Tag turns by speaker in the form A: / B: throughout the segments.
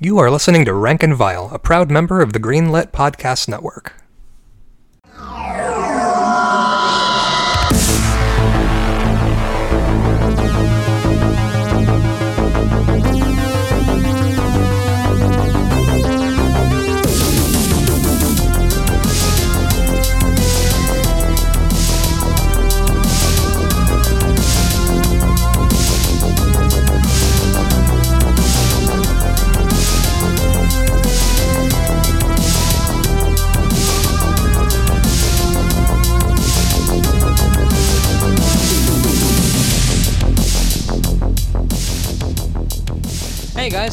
A: You are listening to Rank and Vile, a proud member of the Greenlit Podcast Network.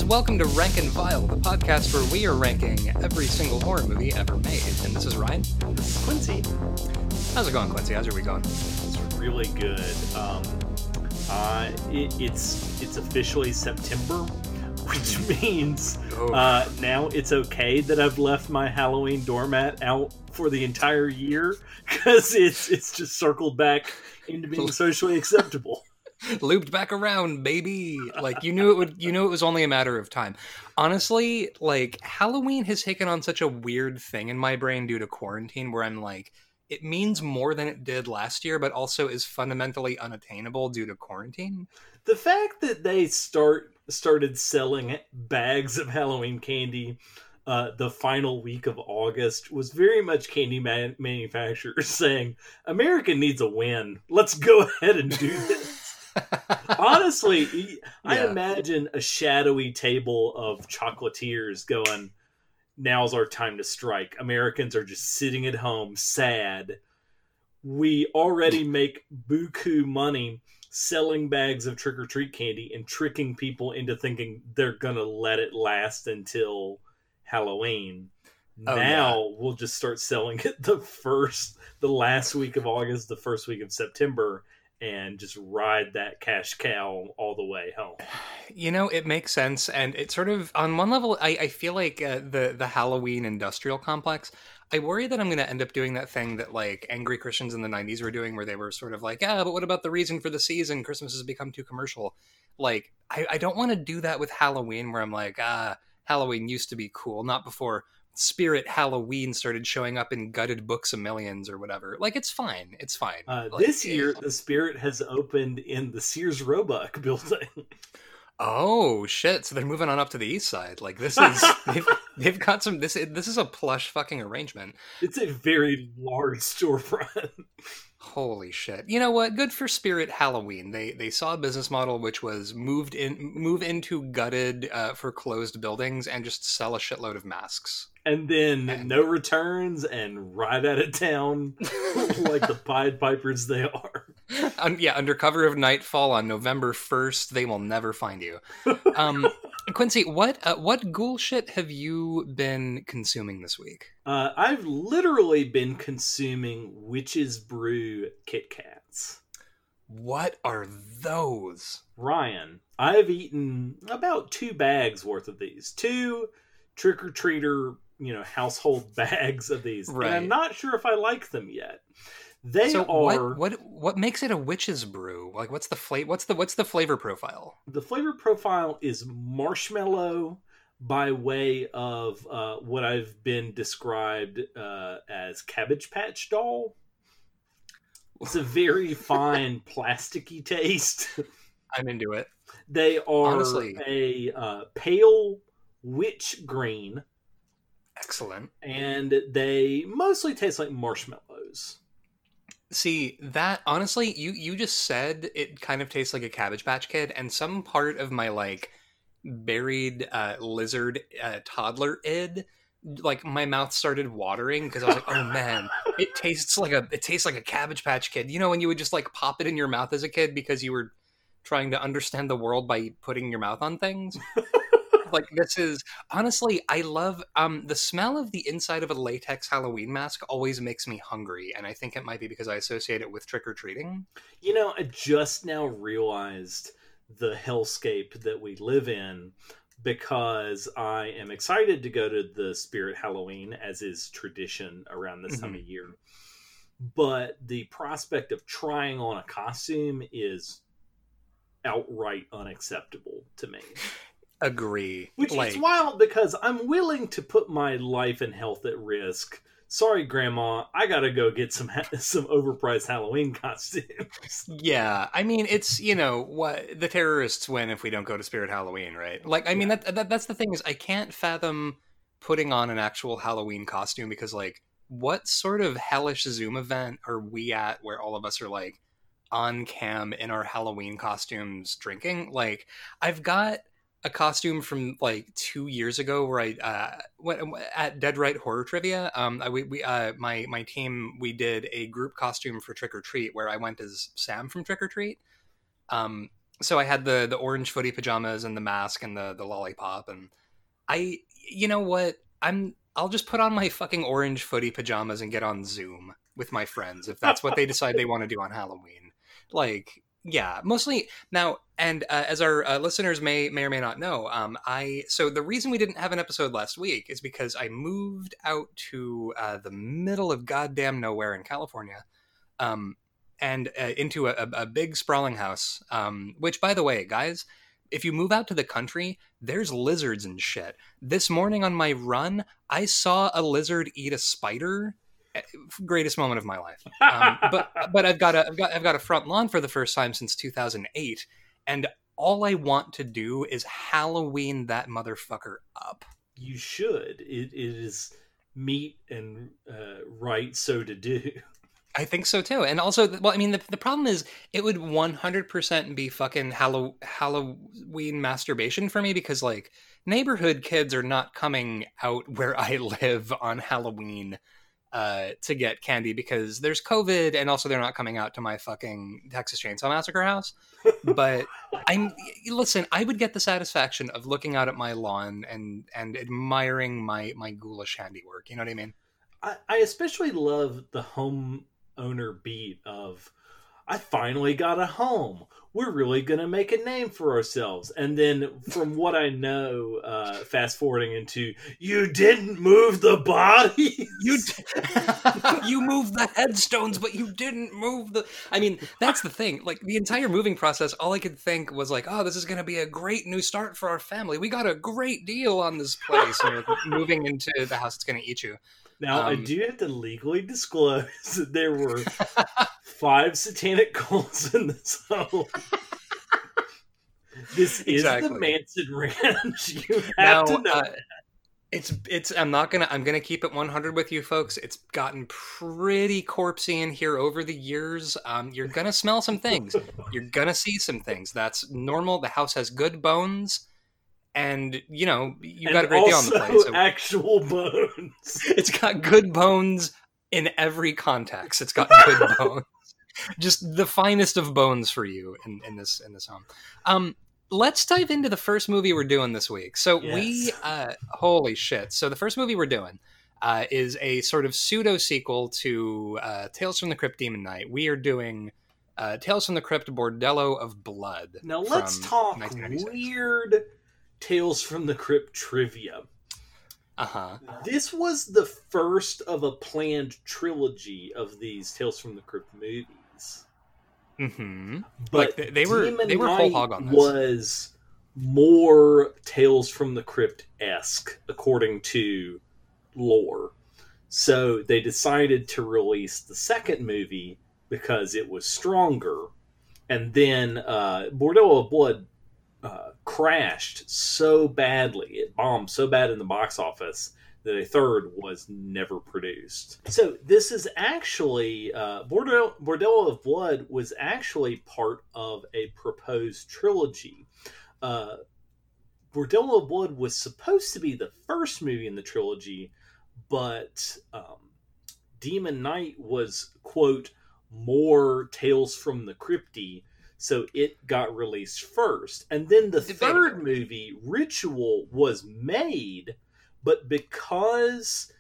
A: Welcome to Rank and Vile, the podcast where we are ranking every single horror movie ever made. And this is Ryan.
B: This is Quincy.
A: How's it going, Quincy? How's your week going?
B: It's really good. Um, uh, it, it's it's officially September, which means
A: Oh.
B: uh, now it's okay that I've left my Halloween doormat out for the entire year because it's it's just circled back into being socially acceptable.
A: Looped back around, baby. Like you knew it would you knew it was only a matter of time. Honestly, like Halloween has taken on such a weird thing in my brain due to quarantine where I'm like it means more than it did last year, but also is fundamentally unattainable due to quarantine.
B: The fact that they start started selling bags of Halloween candy uh, the final week of August was very much candy man- manufacturers saying, America needs a win. Let's go ahead and do this. Honestly, I
A: Yeah.
B: imagine a shadowy table of chocolatiers going, Now's our time to strike. Americans are just sitting at home sad. We already make buku money selling bags of trick or treat candy and tricking people into thinking they're gonna let it last until Halloween.
A: Oh,
B: now we'll just start selling it the first, the last week of August, the first week of September, and just ride that cash cow all the way home.
A: You know, it makes sense, and it sort of on one level, I, I feel like uh, the the Halloween industrial complex. I worry that I'm going to end up doing that thing that like angry Christians in the '90s were doing, where they were sort of like, "Ah, but what about the reason for the season? Christmas has become too commercial." Like, I, I don't want to do that with Halloween, where I'm like, "Ah, Halloween used to be cool," not before Spirit Halloween started showing up in gutted Books-A-Millions or whatever. Like, it's fine, it's fine.
B: Uh,
A: Like,
B: this year, the Spirit has opened in the Sears Roebuck building.
A: Oh shit! So they're moving on up to the east side. Like this is they've, they've got some. This this is a plush fucking arrangement.
B: it's a very large storefront.
A: Holy shit! You know what? Good for Spirit Halloween. They they saw a business model which was moved in move into gutted uh, for closed buildings and just sell a shitload of masks.
B: And then no returns and right out of town like the Pied Pipers they are.
A: Um, yeah, under cover of nightfall on November first, they will never find you. Um, Quincy, what uh, what ghoul shit have you been consuming this week?
B: Uh, I've literally been consuming Witch's Brew Kit Kats.
A: What are those?
B: Ryan, I've eaten about two bags worth of these. Two trick or treater, you know, household bags of these.
A: Right.
B: And I'm not sure if I like them yet. They
A: so
B: are
A: what what what makes it a witch's brew? Like what's the flavor? What's the what's the flavor profile?
B: the flavor profile is marshmallow by way of uh, what I've been described uh, as Cabbage Patch Doll. It's a very fine plasticky taste.
A: I'm into it.
B: They are
A: Honestly.
B: a uh, pale witch green,
A: Excellent.
B: and they mostly taste like marshmallows.
A: See that honestly, you you just said it kind of tastes like a Cabbage Patch Kid, and some part of my like buried uh, lizard uh, toddler id, like my mouth started watering because I was like, oh man, it tastes like a it tastes like a Cabbage Patch Kid. You know when you would just like pop it in your mouth as a kid because you were trying to understand the world by putting your mouth on things. like this is honestly i love um the smell of the inside of a latex halloween mask always makes me hungry and i think it might be because i associate it with trick-or-treating
B: You know, I just now realized the hellscape that we live in because I am excited to go to the Spirit Halloween, as is tradition around this time of year. But the prospect of trying on a costume is outright unacceptable to me.
A: Agree.
B: Which
A: like,
B: is wild because I'm willing to put my life and health at risk. Sorry, Grandma, I gotta go get some ha- some overpriced Halloween costumes.
A: Yeah, I mean, it's you know what the terrorists win if we don't go to Spirit Halloween, right? Like, I mean, that, that that's the thing is I can't fathom putting on an actual Halloween costume because like, what sort of hellish Zoom event are we at where all of us are like on cam in our Halloween costumes drinking? Like, I've got a costume from like two years ago where I uh, went at Dead Right Horror Trivia. Um, we, we uh, my my team we did a group costume for Trick or Treat where I went as Sam from Trick or Treat. Um, so I had the the orange footy pajamas and the mask and the the lollipop and I you know what I'm I'll just put on my fucking orange footy pajamas and get on Zoom with my friends if that's what they decide they want to do on Halloween. Like yeah mostly now and uh, as our uh, listeners may may or may not know um i so the reason we didn't have an episode last week is because i moved out to uh, the middle of goddamn nowhere in california um and uh, into a, a big sprawling house um which by the way guys if you move out to the country there's lizards and shit. This morning on my run i saw a lizard eat a spider greatest moment of my life. Um, but but I've got a I've got I've got a front lawn for the first time since 2008, and all I want to do is Halloween that motherfucker up.
B: You should. It, it is meet and uh, right so to do.
A: I think so too. And also, well, I mean, the, the problem is it would 100% be fucking Hallow- Halloween masturbation for me because, like, neighborhood kids are not coming out where I live on Halloween uh, to get candy because there's COVID and also they're not coming out to my fucking Texas Chainsaw Massacre house. But I'm listen, I would get the satisfaction of looking out at my lawn and and admiring my my ghoulish handiwork. You know what I mean?
B: I, I especially love the home owner beat of I finally got a home. We're really going to make a name for ourselves. And then, from what I know, uh, fast forwarding into you didn't move the body.
A: You you moved the headstones, but you didn't move the. I mean, that's the thing. Like the entire moving process, all I could think was like, "Oh, this is going to be a great new start for our family. We got a great deal on this place. You know, moving into the house that's going to eat you."
B: Now, um, I do have to legally disclose that there were five satanic cults in this home. this is exactly. the Manson Ranch. You have now, to know. Uh,
A: it's it's. I'm not gonna. I'm gonna keep it 100 with you folks. It's gotten pretty corpsey in here over the years. Um, you're gonna smell some things. You're gonna see some things. That's normal. The house has good bones and you know you got a great deal on the plate. So
B: actual bones.
A: It's got good bones in every context. It's got good bones, just the finest of bones for you in, in this in this home. Um, let's dive into the first movie we're doing this week. So yes. we, uh, holy shit! So the first movie we're doing. Uh, is a sort of pseudo sequel to uh, Tales from the Crypt Demon Knight. We are doing uh, Tales from the Crypt Bordello of Blood.
B: Now let's talk weird Tales from the Crypt trivia.
A: Uh huh.
B: This was the first of a planned trilogy of these Tales from the Crypt movies.
A: Mm-hmm.
B: But
A: like they, were they were whole hog on this.
B: Was more Tales from the Crypt esque, according to lore. So they decided to release the second movie because it was stronger. And then uh, Bordello of Blood uh, crashed so badly, it bombed so bad in the box office that a third was never produced. So this is actually uh, Bordello, Bordello of Blood was actually part of a proposed trilogy. Uh, Bordello of Blood was supposed to be the first movie in the trilogy, but um, Demon Knight was quote more Tales from the Crypty so it got released first. And then the Debatable. third movie, Ritual, was made, but because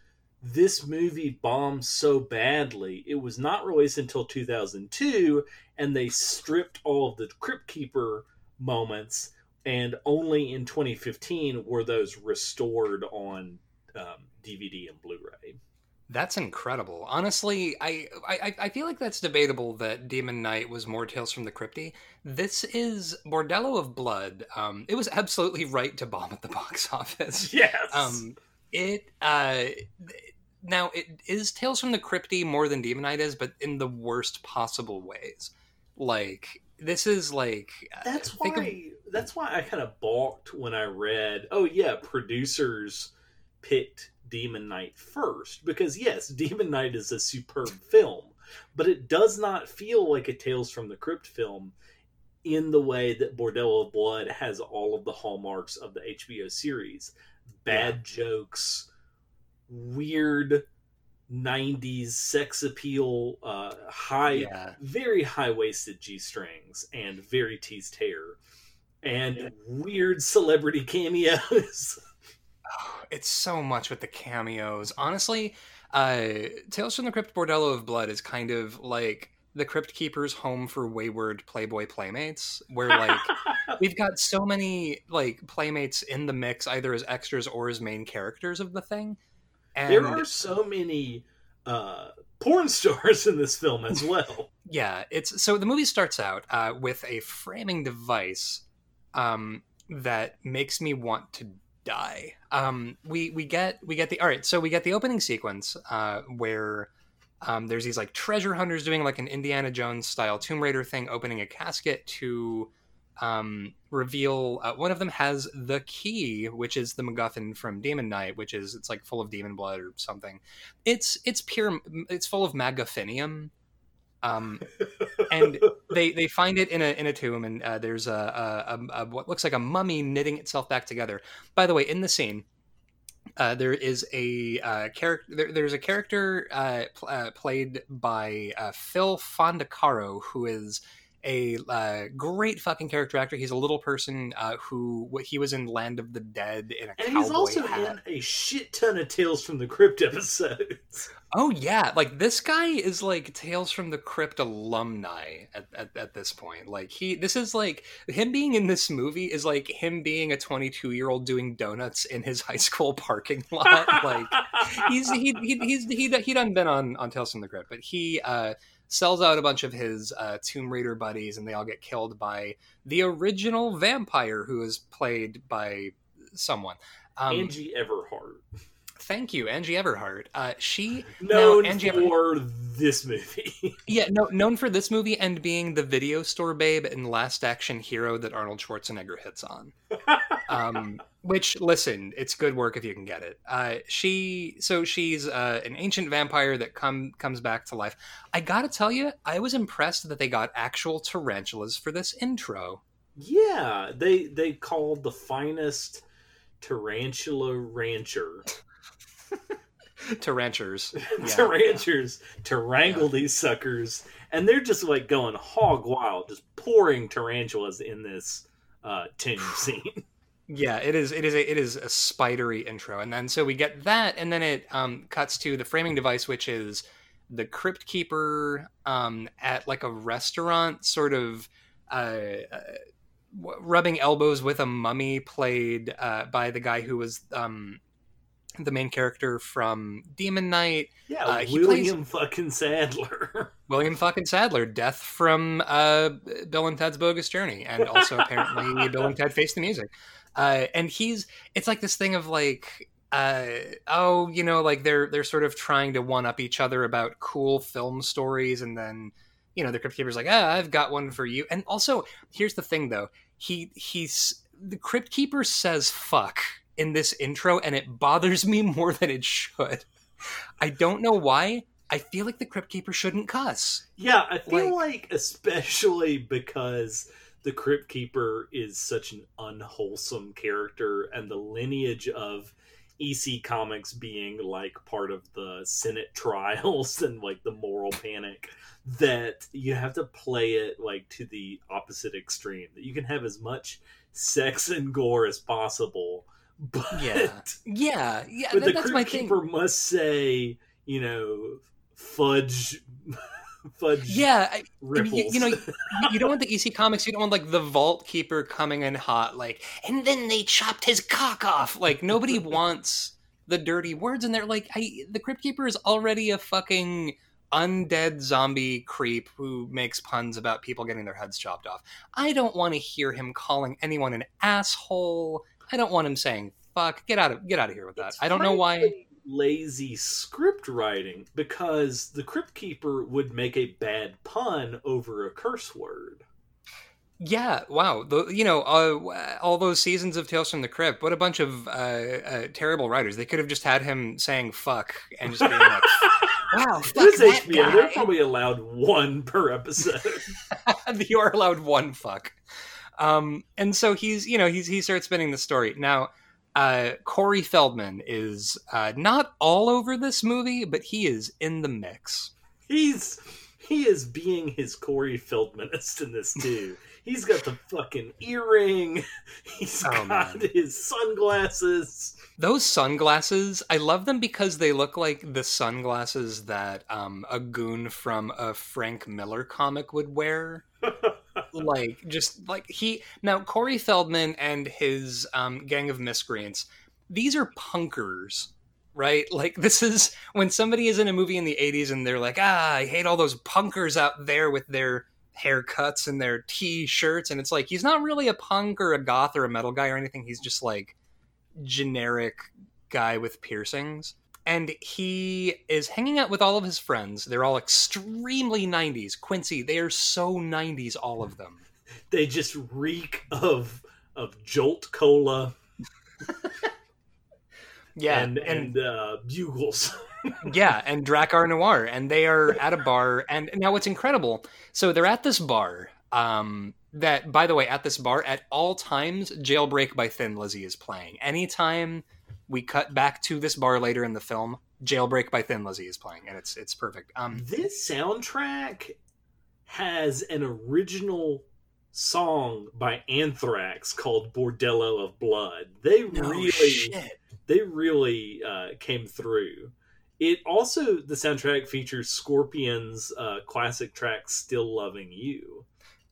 B: this movie bombed so badly, it was not released until 2002, and they stripped all of the Crypt Keeper moments, and only in 2015 were those restored on um, DVD and Blu ray.
A: That's incredible. Honestly, I, I I feel like that's debatable that Demon Knight was more Tales from the Crypty. This is Bordello of Blood. Um, it was absolutely right to bomb at the box office.
B: Yes.
A: Um, it uh, now it is Tales from the Crypty more than Demon Knight is, but in the worst possible ways. Like this is like uh,
B: that's why
A: of-
B: that's why I kind of balked when I read, oh yeah, producers picked Demon Knight first because yes, Demon Knight is a superb film, but it does not feel like a Tales from the Crypt film in the way that Bordello of Blood has all of the hallmarks of the HBO series. Bad jokes, weird 90s sex appeal, uh, high
A: yeah.
B: very high waisted G strings and very teased hair and weird celebrity cameos.
A: it's so much with the cameos. Honestly, uh, Tales from the Crypt Bordello of Blood is kind of like the Crypt Keeper's home for wayward Playboy playmates, where like we've got so many like playmates in the mix, either as extras or as main characters of the thing. And
B: there are so many uh, porn stars in this film as well.
A: Yeah, it's so the movie starts out uh, with a framing device um, that makes me want to die. Um, we we get we get the all right. So we get the opening sequence uh, where um, there's these like treasure hunters doing like an Indiana Jones style Tomb Raider thing, opening a casket to um, reveal uh, one of them has the key, which is the MacGuffin from Demon Knight, which is it's like full of demon blood or something. It's it's pure. It's full of Magaffinium. Um, and they they find it in a in a tomb, and uh, there's a, a, a, what looks like a mummy knitting itself back together. By the way, in the scene, uh, there is a uh, character. There, there's a character uh, pl- uh, played by uh, Phil Fondacaro, who is a uh, great fucking character actor. He's a little person uh, who what he was in Land of the Dead in a
B: and
A: cowboy
B: he's also
A: hat.
B: in a shit ton of Tales from the Crypt episodes.
A: Oh yeah, like this guy is like Tales from the Crypt alumni at, at, at this point. Like he, this is like him being in this movie is like him being a 22 year old doing donuts in his high school parking lot. like he's he, he he's he he done been on on Tales from the Crypt, but he uh sells out a bunch of his uh, Tomb Raider buddies, and they all get killed by the original vampire who is played by someone. Um,
B: Angie Everhart,
A: thank you, Angie Everhart. Uh, she
B: known
A: now, Angie
B: for this movie.
A: Yeah, no, known for this movie and being the video store babe and Last Action Hero that Arnold Schwarzenegger hits on. Um, which, listen, it's good work if you can get it. Uh, she, so she's uh, an ancient vampire that come comes back to life. I gotta tell you, I was impressed that they got actual tarantulas for this intro.
B: yeah, they they called the finest tarantula rancher.
A: Tarantulas. Yeah.
B: Tarantulas to wrangle these suckers, and they're just like going hog wild, just pouring tarantulas in this uh, tomb scene.
A: Yeah, it is. It is a it is a spidery intro, and then so we get that, and then it um, cuts to the framing device, which is the crypt keeper um, at like a restaurant, sort of uh, uh, rubbing elbows with a mummy played uh, by the guy who was um, the main character from Demon Knight,
B: Yeah,
A: Uh,
B: William fucking Sadler.
A: William fucking Sadler, Death from uh, Bill and Ted's Bogus Journey, and also apparently Bill and Ted Face the Music. Uh, and he's it's like this thing of like uh, oh you know like they're they're sort of trying to one up each other about cool film stories, and then you know the crypt keeper's like ah I've got one for you. And also here's the thing though he he's the crypt keeper says fuck in this intro, and it bothers me more than it should. I don't know why. I feel like the crypt keeper shouldn't cuss.
B: Yeah, I feel like, especially because the Crypt Keeper is such an unwholesome character, and the lineage of EC Comics being like part of the Senate trials and like the moral panic, that you have to play it like to the opposite extreme. That you can have as much sex and gore as possible, but
A: Yeah. Yeah, yeah,
B: but
A: that-
B: the Crypt
A: my thing.
B: Keeper must say, you know, fudge, fudge.
A: Yeah, I, I mean, you, you know, you, you don't want the EC comics. You don't want like the Vault Keeper coming in hot, like, and then they chopped his cock off. Like nobody wants the dirty words, and they're like, I, the Crypt Keeper is already a fucking undead zombie creep who makes puns about people getting their heads chopped off. I don't want to hear him calling anyone an asshole. I don't want him saying fuck. Get out of get out of here with that.
B: It's
A: I don't know why.
B: Lazy script writing because the Crypt Keeper would make a bad pun over a curse word.
A: Yeah, wow. The, you know, uh, all those seasons of Tales from the Crypt. What a bunch of uh, uh, terrible writers. They could have just had him saying "fuck" and just being like, "Wow, fuck
B: This
A: that
B: HBO, they're probably allowed one per episode.
A: you are allowed one fuck. Um, and so he's, you know, he's he starts spinning the story. Now, uh, Corey Feldman is uh, not all over this movie, but he is in the mix.
B: He's he is being his Corey Feldmanist in this too. He's got the fucking earring. He's
A: Oh,
B: got
A: man.
B: his sunglasses.
A: Those sunglasses, I love them because they look like the sunglasses that um, a goon from a Frank Miller comic would wear. like just like he now Corey Feldman and his um, gang of miscreants. These are punkers, right? Like this is when somebody is in a movie in the '80s and they're like, "Ah, I hate all those punkers out there with their haircuts and their t-shirts," and it's like he's not really a punk or a goth or a metal guy or anything. He's just like generic guy with piercings. And he is hanging out with all of his friends. They're all extremely 90s. Quincy, they are so 90s, all of them.
B: They just reek of of Jolt Cola
A: Yeah,
B: and
A: and,
B: and uh, bugles.
A: yeah, and Drakkar Noir, and they are at a bar. And now what's incredible? So they're at this bar. Um, that, by the way, at this bar, at all times, "Jailbreak" by Thin Lizzy is playing. Anytime we cut back to this bar later in the film, "Jailbreak" by Thin Lizzy is playing, and it's it's perfect. Um,
B: This soundtrack has an original song by Anthrax called Bordello of Blood. They
A: no
B: really
A: shit.
B: they really uh, came through. It also the soundtrack features Scorpions' uh, classic track "Still Loving You."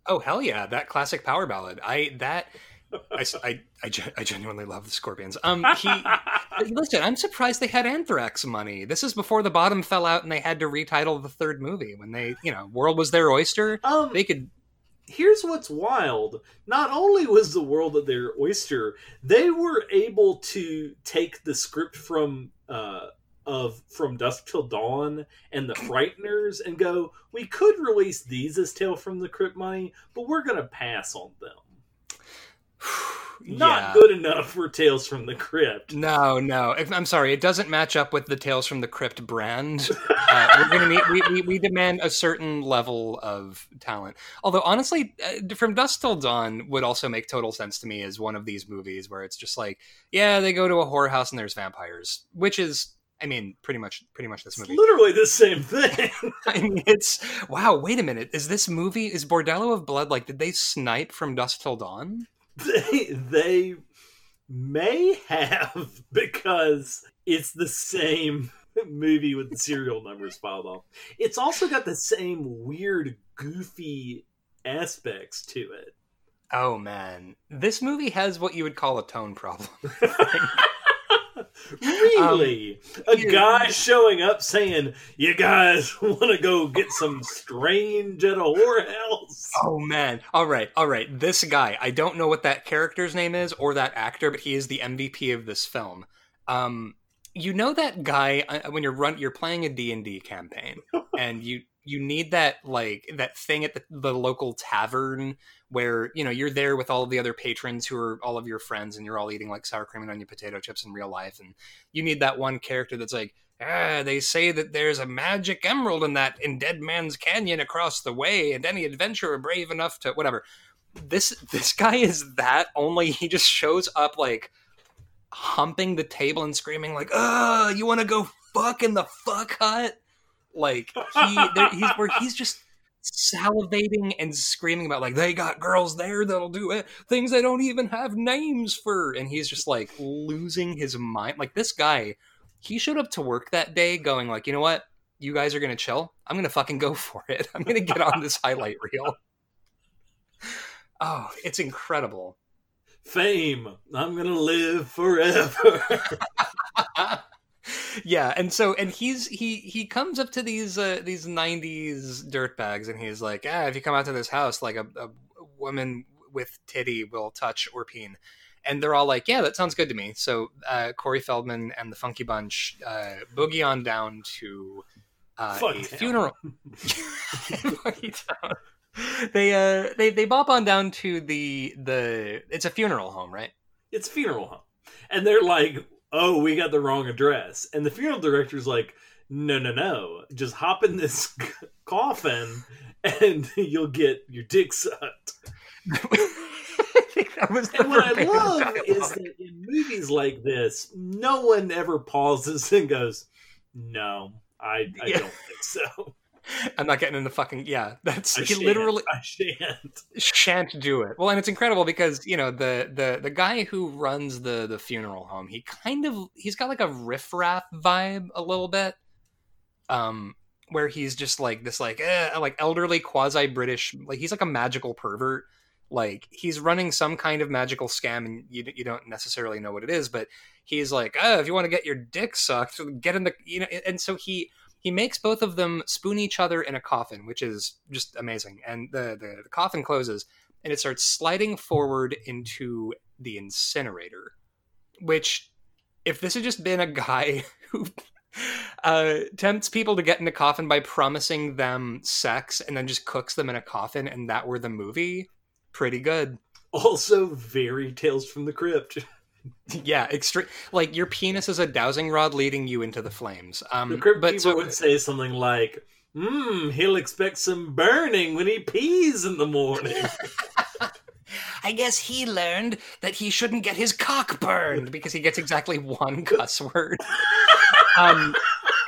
A: Oh hell yeah, that classic power ballad. I that I I, I I genuinely love the Scorpions. Um, he listen. I'm surprised they had Anthrax money. This is before the bottom fell out and they had to retitle the third movie. When they, you know, world was their oyster.
B: um,
A: They could.
B: here's what's wild. Not only was the world at their oyster, they were able to take the script from uh, of From Dusk Till Dawn and The Frighteners and go, we could release these as Tale from the Crypt money, but we're gonna pass on them. Not
A: yeah.
B: good enough for Tales from the Crypt.
A: No, no. I'm sorry. It doesn't match up with the Tales from the Crypt brand. Uh, we're gonna need. We, we, we demand a certain level of talent. Although honestly, uh, from Dusk Till Dawn would also make total sense to me as one of these movies where it's just like, yeah, they go to a whorehouse and there's vampires, which is, I mean, pretty much, pretty much this
B: It's
A: movie.
B: literally the same thing.
A: I mean, it's wow. Wait a minute. Is this movie is Bordello of Blood like? Did they snipe from Dusk Till Dawn?
B: They they may have because it's the same movie with the serial numbers filed off. It's also got the same weird, goofy aspects to it.
A: Oh man, this movie has what you would call a tone problem.
B: really? a
A: yeah.
B: guy showing up saying, You guys want to go get some strange at a whorehouse?
A: Oh man. All right. All right. This guy, I don't know what that character's name is or that actor, but he is the MVP of this film. Um you know that guy uh, when you're run you're playing a D&D campaign and you you need that like that thing at the, the local tavern where you know you're there with all of the other patrons who are all of your friends and you're all eating like sour cream and onion potato chips in real life and you need that one character that's like ah, they say that there's a magic emerald in that in Dead Man's Canyon across the way, and any adventurer brave enough to whatever. This this guy is that only he just shows up like humping the table and screaming like, "Uh, you want to go fuck in the fuck hut?" Like he there, he's where he's just salivating and screaming about like they got girls there that'll do it. Things they don't even have names for. And he's just like losing his mind. Like this guy he showed up to work that day going like you know what? You guys are gonna chill. I'm gonna fucking go for it. I'm gonna get on this highlight reel. Oh it's incredible.
B: Fame, I'm gonna live forever.
A: yeah, and so and he's he he comes up to these uh, these '90s dirtbags, and he's like, "Ah, if you come out to this house, like a, a woman with titty will touch or peen." And they're all like, "Yeah, that sounds good to me." So uh, Corey Feldman and the Funky Bunch uh, boogie on down to uh, a funeral. They uh they they bop on down to the the it's a funeral home, right?
B: It's a funeral home. And they're like, oh, we got the wrong address. And the funeral director's like, no, no, no. Just hop in this coffin and you'll get your dick sucked.
A: I think that was
B: And what I love
A: dialogue.
B: is that in movies like this, no one ever pauses and goes, no, I, I
A: Yeah.
B: don't think so.
A: I'm not getting in the fucking yeah. That's
B: I
A: he
B: shan't.
A: literally
B: I shan't.
A: shan't do it. Well, and it's incredible because you know the the the guy who runs the the funeral home, he kind of he's got like a riffraff vibe a little bit, um, where he's just like this like eh, like elderly quasi British like he's like a magical pervert. Like he's running some kind of magical scam, and you you don't necessarily know what it is, but he's like, oh, if you want to get your dick sucked, get in the you know, and so he he makes both of them spoon each other in a coffin, which is just amazing. And the, the, the coffin closes and it starts sliding forward into the incinerator. Which, if this had just been a guy who uh, tempts people to get in a coffin by promising them sex and then just cooks them in a coffin, and that were the movie, pretty good.
B: Also, very Tales from the Crypt.
A: yeah, extreme. Like your penis is a dowsing rod leading you into the flames. Um,
B: The Crypt
A: but
B: people
A: so
B: would say something like, hmm, he'll expect some burning when he pees in the morning.
A: I guess he learned that he shouldn't get his cock burned because he gets exactly one cuss word. um,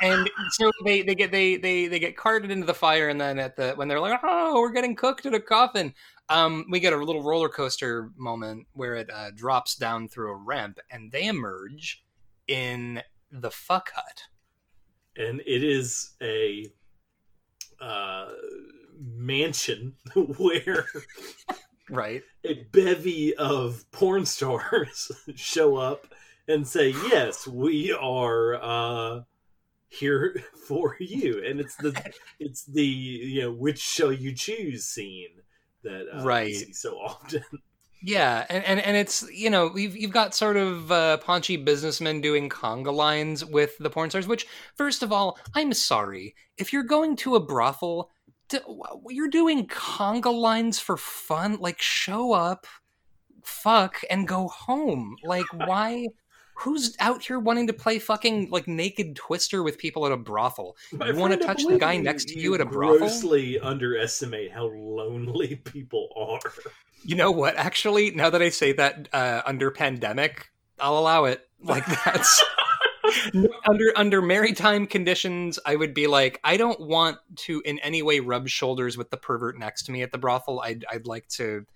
A: and so they, they get they, they they get carted into the fire, and then at the when they're like, oh, we're getting cooked in a coffin. Um, we get a little roller coaster moment where it uh, drops down through a ramp, and they emerge in the fuck hut.
B: and it is a uh, mansion where
A: Right.
B: a bevy of porn stars show up and say, "Yes, we are uh, here for you." And it's the it's the you know which shall you choose scene that uh,
A: Right.
B: see so often.
A: Yeah, and, and, and it's you know you've you've got sort of uh, paunchy businessmen doing conga lines with the porn stars. Which, first of all, I'm sorry if you're going to a brothel, d- you're doing conga lines for fun. Like, show up, fuck, and go home. Like, why? Who's out here wanting to play fucking like naked twister with people at a brothel?
B: My
A: You wanna touch the guy next to you at a brothel?
B: Grossly underestimate how lonely people are.
A: You know what? Actually, now that I say that uh, under pandemic, I'll allow it. Like that's under under maritime conditions. I would be like, I don't want to in any way rub shoulders with the pervert next to me at the brothel. I'd I'd like to,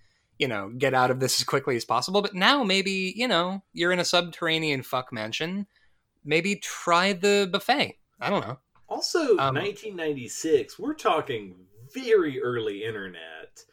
A: you know, get out of this as quickly as possible. But now maybe you know you're in a subterranean fuck mansion. Maybe try the buffet. I don't know.
B: Also,
A: Um,
B: 1996, we're talking very early internet.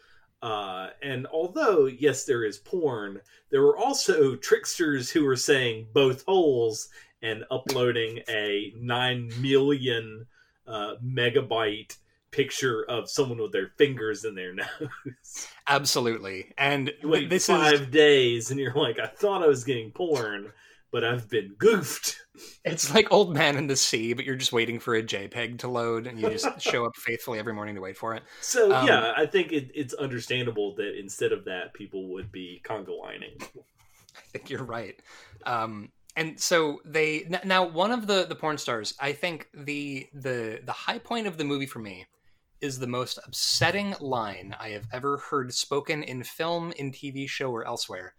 B: Uh, and although, yes, there is porn, there were also tricksters who were saying both holes and uploading a 9 million uh, megabyte picture of someone with their fingers in their nose.
A: Absolutely. And
B: You wait
A: this
B: five
A: is
B: days and you're like, I thought I was getting porn, but I've been goofed.
A: It's like Old Man in the Sea, but you're just waiting for a JPEG to load, and you just show up faithfully every morning to wait for it.
B: So
A: Um,
B: yeah, I think it, it's understandable that instead of that, people would be conga lining.
A: I think you're right. Um, and so they now one of the the porn stars. I think the the the high point of the movie for me is the most upsetting line I have ever heard spoken in film, in TV show, or elsewhere.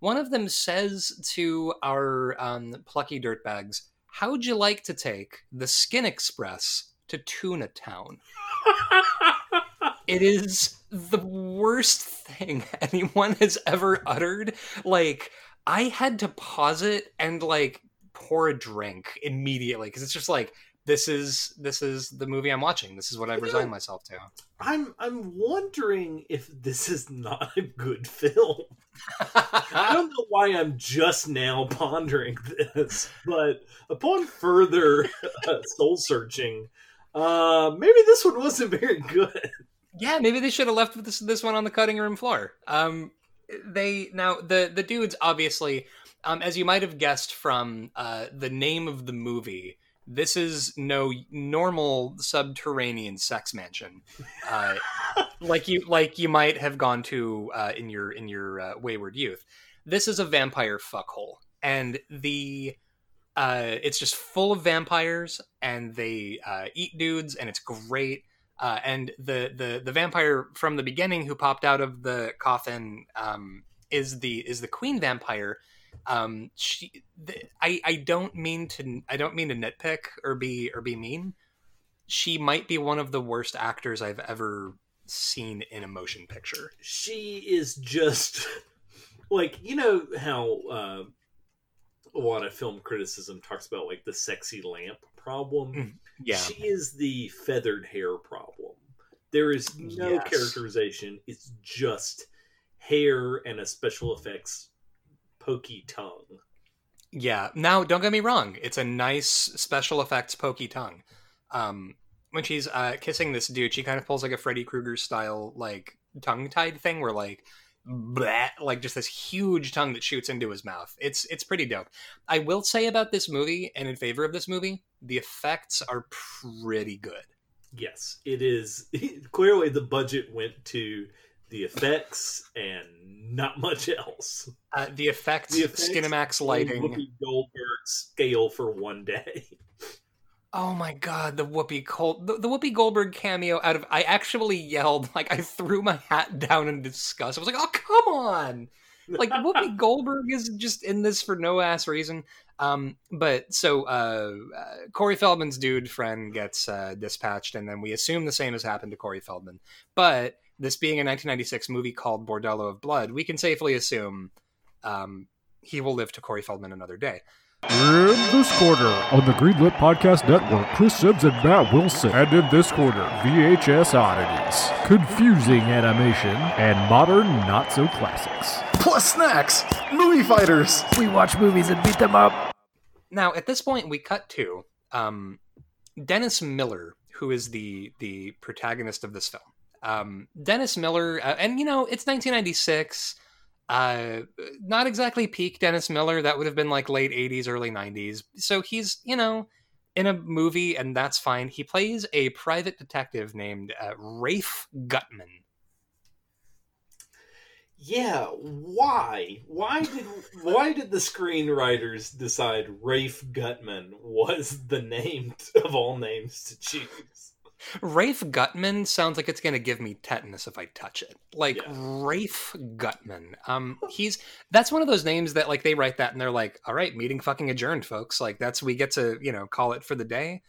A: One of them says to our um, plucky dirtbags, "How'd you like to take the Skin Express to Tuna Town?" it is the worst thing anyone has ever uttered. Like, I had to pause it and like pour a drink immediately because it's just like this is this is the movie I'm watching. This is what I've
B: You know-
A: resigned myself to.
B: I'm I'm wondering if this is not a good film. I don't know why I'm just now pondering this, but upon further uh, soul searching, uh, maybe this one wasn't very good.
A: yeah, maybe they should have left this this one on the cutting room floor. Um, they now the the dudes obviously, um, as you might have guessed from uh, the name of the movie, this is no normal subterranean sex mansion, uh, like you like you might have gone to uh, in your in your uh, wayward youth. This is a vampire fuckhole, and the uh, it's just full of vampires, and they uh, eat dudes, and it's great. Uh, and the, the the vampire from the beginning who popped out of the coffin um, is the is the queen vampire. Um, she, the, I I don't mean to I don't mean to nitpick or be or be mean. She might be one of the worst actors I've ever seen in a motion picture.
B: She is just like you know how uh, a lot of film criticism talks about like the sexy lamp problem.
A: Mm, Yeah,
B: She is the feathered hair problem. There is no
A: Yes.
B: characterization. It's just hair and a special effects pokey tongue.
A: Yeah. Now, don't get me wrong. It's a nice special effects pokey tongue. Um, when she's uh, kissing this dude, she kind of pulls like a Freddy Krueger style like tongue tied thing, where like, bleh, like just this huge tongue that shoots into his mouth. It's it's pretty dope. I will say about this movie, and in favor of this movie, the effects are pretty good.
B: Yes, it is. Clearly, the budget went to the effects and not much else.
A: Uh, the effects,
B: The effects
A: Skinamax lighting.
B: Whoopi Goldberg scale for one day.
A: Oh my god, the Whoopi Gold, the, the Whoopi Goldberg cameo out of I actually yelled like I threw my hat down in disgust. I was like, "Oh, come on." Like Whoopi Goldberg is just in this for no ass reason. Um but so uh, uh Corey Feldman's dude friend gets uh dispatched and then we assume the same has happened to Corey Feldman. But this being a 1996 movie called Bordello of Blood, we can safely assume um he will live to Corey Feldman another day.
C: In this quarter on the Greenlit Podcast Network, Chris Sims and Matt Wilson. And in this quarter, VHS oddities, confusing animation, and modern not so classics.
D: Plus snacks, movie fighters.
C: We watch movies and beat them up.
A: Now, at this point, we cut to um, Dennis Miller, who is the the protagonist of this film. Um, Dennis Miller, uh, and you know, it's 1996. Uh, not exactly peak Dennis Miller. That would have been like late 80s, early 90s. So he's, you know, in a movie, and that's fine. He plays a private detective named uh, Rafe Guttman.
B: Yeah, why? Why did why did the screenwriters decide Rafe Guttman was the name of all names to choose?
A: Rafe Guttman sounds like it's going to give me tetanus if I touch it. Like
B: Yeah.
A: Rafe Guttman. Um he's that's one of those names that like they write that and they're like, "All right, meeting fucking adjourned, folks." Like that's we get to, you know, call it for the day.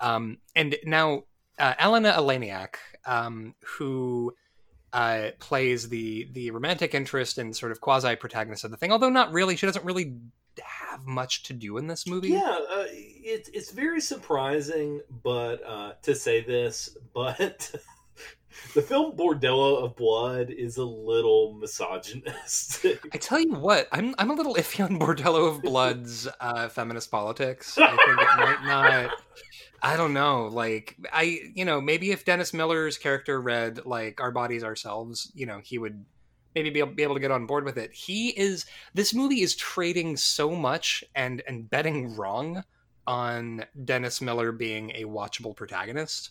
A: Um and now uh, Elena Eleniak, um who uh, plays the the romantic interest and sort of quasi protagonist of the thing, although not really. She doesn't really have much to do in this movie.
B: Yeah, uh, it's it's very surprising, but uh, to say this, but the film Bordello of Blood is a little misogynistic.
A: I tell you what, I'm I'm a little iffy on Bordello of Blood's uh, feminist politics. I think it might not. I don't know. Like I, you know, maybe if Dennis Miller's character read like "Our Bodies Ourselves," you know, he would maybe be able, be able to get on board with it. He is. This movie is trading so much and and betting wrong on Dennis Miller being a watchable protagonist.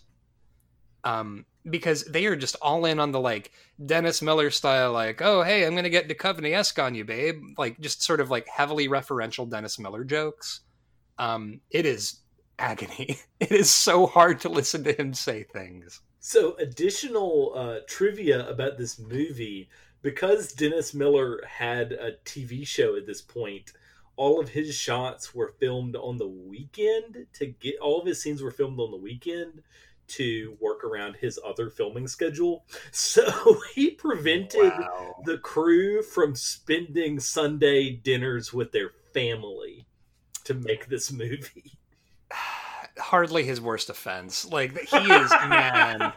A: Um, because they are just all in on the like Dennis Miller style, like, oh hey, I'm gonna get Duchovny esque on you, babe. Like just sort of like heavily referential Dennis Miller jokes. Um, it is agony. It is so hard to listen to him say things.
B: So, additional uh, trivia about this movie because Dennis Miller had a TV show at this point, all of his shots were filmed on the weekend to get all of his scenes were filmed on the weekend to work around his other filming schedule. So, he prevented
A: Wow.
B: the crew from spending Sunday dinners with their family to make this movie.
A: hardly his worst offense. Like he is man.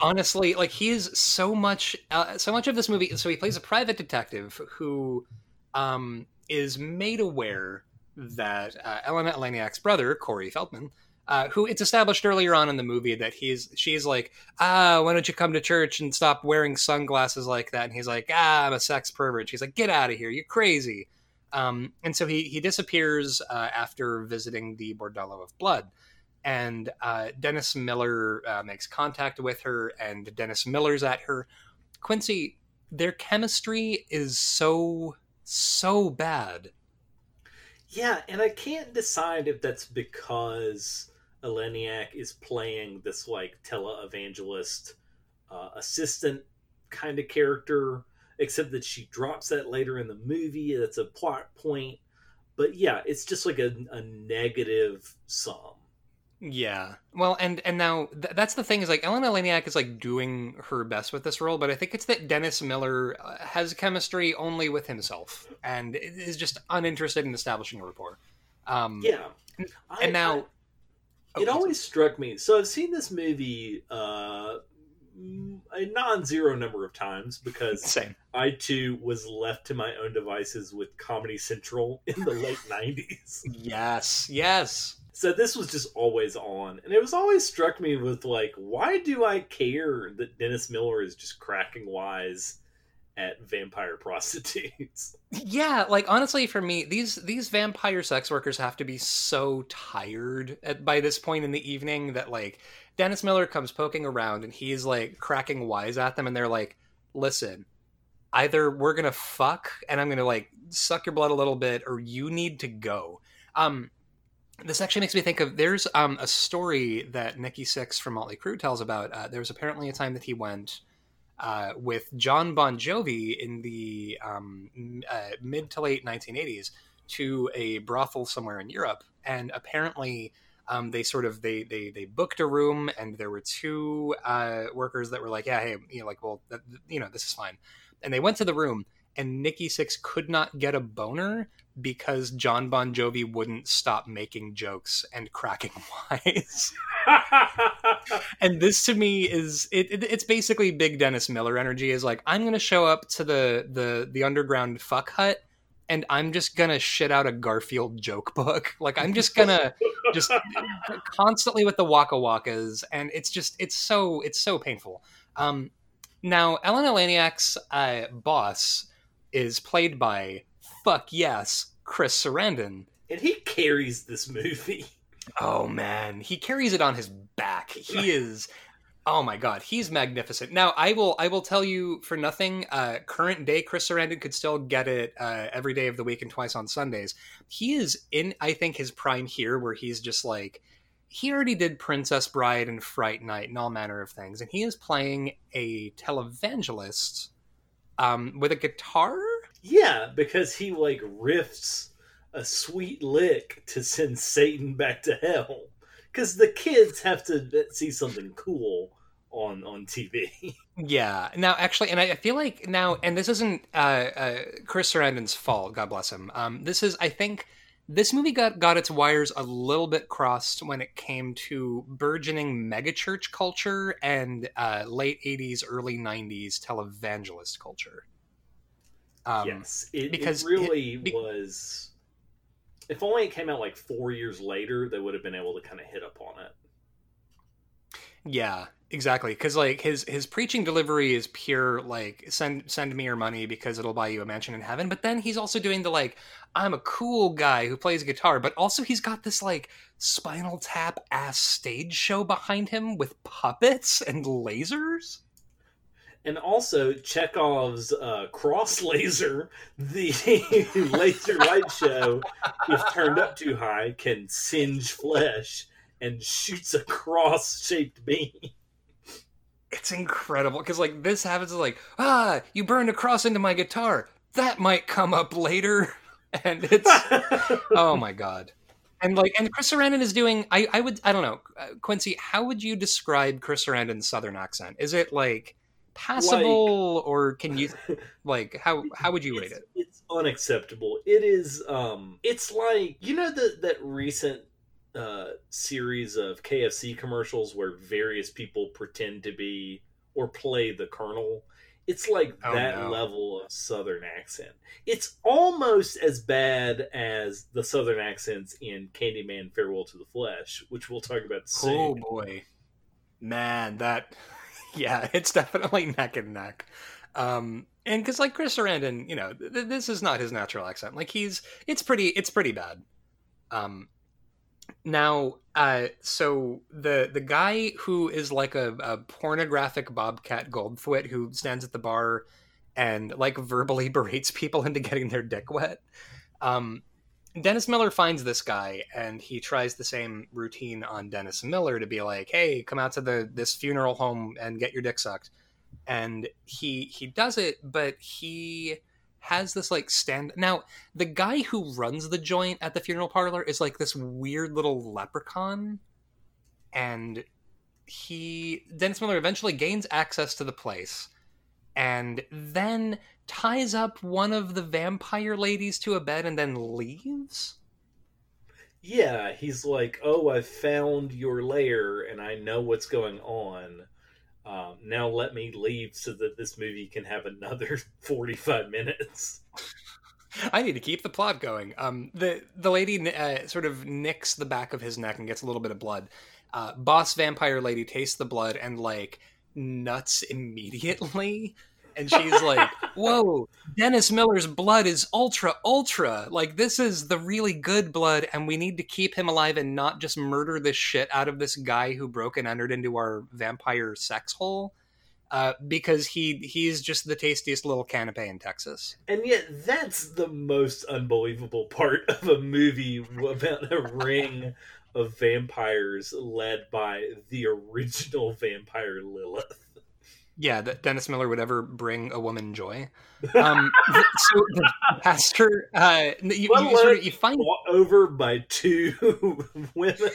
A: Honestly, like he is so much, uh, so much of this movie. So he plays a private detective who um, is made aware that uh, Elena Eleniak's brother, Corey Feldman, uh, who it's established earlier on in the movie that he's she's like, ah, why don't you come to church and stop wearing sunglasses like that? And he's like, ah, I'm a sex pervert. She's like, get out of here, you're crazy. Um, and so he he disappears uh, after visiting the Bordello of Blood, and uh, Dennis Miller uh, makes contact with her, and Dennis Miller's at her. Quincy, their chemistry is so so bad.
B: Yeah, and I can't decide if that's because Eleniak is playing this like televangelist uh, assistant kind of character, except that she drops that later in the movie. That's a plot point. But yeah, it's just like a, a negative sum.
A: Yeah. Well, and and now th- that's the thing is like Ellen Eleniak is like doing her best with this role, but I think it's that Dennis Miller uh, has chemistry only with himself and is just uninterested in establishing a rapport. Um,
B: yeah.
A: And
B: I,
A: now,
B: I, it always struck me. So I've seen this movie uh, a non-zero number of times because
A: same.
B: I too was left to my own devices with Comedy Central in the late '90s.
A: Yes. Yes.
B: So this was just always on, and it was always struck me with like, why do I care that Dennis Miller is just cracking wise at vampire prostitutes?
A: Yeah, like honestly, for me, these these vampire sex workers have to be so tired at, by this point in the evening that like Dennis Miller comes poking around and he's like cracking wise at them, and they're like, "Listen, either we're gonna fuck and I'm gonna like suck your blood a little bit, or you need to go." Um, this actually makes me think of there's um, a story that Nikki Sixx from Motley Crue tells about. Uh, there was apparently a time that he went uh, with Jon Bon Jovi in the um, uh, mid to late 1980s to a brothel somewhere in Europe, and apparently um, they sort of they, they they booked a room, and there were two uh, workers that were like, yeah, hey, you know, like, well, that, you know, this is fine, and they went to the room, and Nikki Sixx could not get a boner because Jon Bon Jovi wouldn't stop making jokes and cracking wise. and this to me is it, it, it's basically big Dennis Miller energy is like I'm going to show up to the the the underground fuck hut and I'm just going to shit out a Garfield joke book. Like I'm just going to just constantly with the waka wakas and it's just it's so it's so painful. Um now Ellen Eleniak's uh, boss is played by fuck yes, Chris Sarandon.
B: And he carries this movie.
A: Oh man, he carries it on his back. He is Oh my god, he's magnificent. Now, I will I will tell you for nothing, uh current day Chris Sarandon could still get it uh every day of the week and twice on Sundays. He is in I think his prime here where he's just like he already did Princess Bride and Fright Night and all manner of things, and he is playing a televangelist um, with a guitar.
B: Yeah, because he like riffs a sweet lick to send Satan back to hell. Because the kids have to see something cool on on TV.
A: Yeah. Now, actually, and I feel like now, and this isn't uh, uh, Chris Sarandon's fault. God bless him. Um, this is, I think, this movie got got its wires a little bit crossed when it came to burgeoning megachurch culture and uh, late '80s, early '90s televangelist culture.
B: Um, yes, it, because it really it, be- was. If only it came out like four years later, they would have been able to kind of hit up on it.
A: Yeah, exactly. Because like his his preaching delivery is pure like send send me your money because it'll buy you a mansion in heaven. But then he's also doing the like I'm a cool guy who plays guitar, but also he's got this like Spinal Tap ass stage show behind him with puppets and lasers
B: and also Chekhov's uh, cross laser, the laser light show, if turned up too high, can singe flesh and shoots a cross-shaped beam.
A: It's incredible because like this happens like ah, you burned a cross into my guitar. That might come up later, and it's oh my god. And like, and Chris Sarandon is doing. I I would I don't know, uh, Quincy. How would you describe Chris Sarandon's southern accent? Is it like passable like, or can you like how how would you rate it
B: it's unacceptable it is um it's like you know that that recent uh, series of KFC commercials where various people pretend to be or play the Colonel. It's like
A: Oh,
B: that
A: no.
B: level of Southern accent. It's almost as bad as the Southern accents in Candyman Farewell to the Flesh, which we'll talk about soon.
A: Oh boy, man, that yeah, it's definitely neck and neck. Um, and because like Chris Sarandon, you know, th- this is not his natural accent. Like he's, it's pretty, it's pretty bad. Um, now, uh, so the the guy who is like a, a pornographic Bobcat Goldthwait who stands at the bar and like verbally berates people into getting their dick wet. Um, Dennis Miller finds this guy and he tries the same routine on Dennis Miller to be like, "Hey, come out to the this funeral home and get your dick sucked." And he he does it, but he has this like stand now the guy who runs the joint at the funeral parlor is like this weird little leprechaun and he Dennis Miller eventually gains access to the place and then ties up one of the vampire ladies to a bed and then leaves.
B: Yeah, he's like, "Oh, I found your lair and I know what's going on. Um, now let me leave so that this movie can have another forty-five minutes."
A: I need to keep the plot going. Um, the the lady uh, sort of nicks the back of his neck and gets a little bit of blood. Uh, boss vampire lady tastes the blood and like nuts immediately, and she's like, "Whoa, Dennis Miller's blood is ultra ultra. Like this is the really good blood, and we need to keep him alive and not just murder the shit out of this guy who broke and entered into our vampire sex hole." Uh, because he he's just the tastiest little canape in Texas.
B: And yet, that's the most unbelievable part of a movie about a ring of vampires led by the original vampire Lilith.
A: Yeah that dennis miller would ever bring a woman joy um so the pastor uh you, you, sort of, you find
B: over by two women.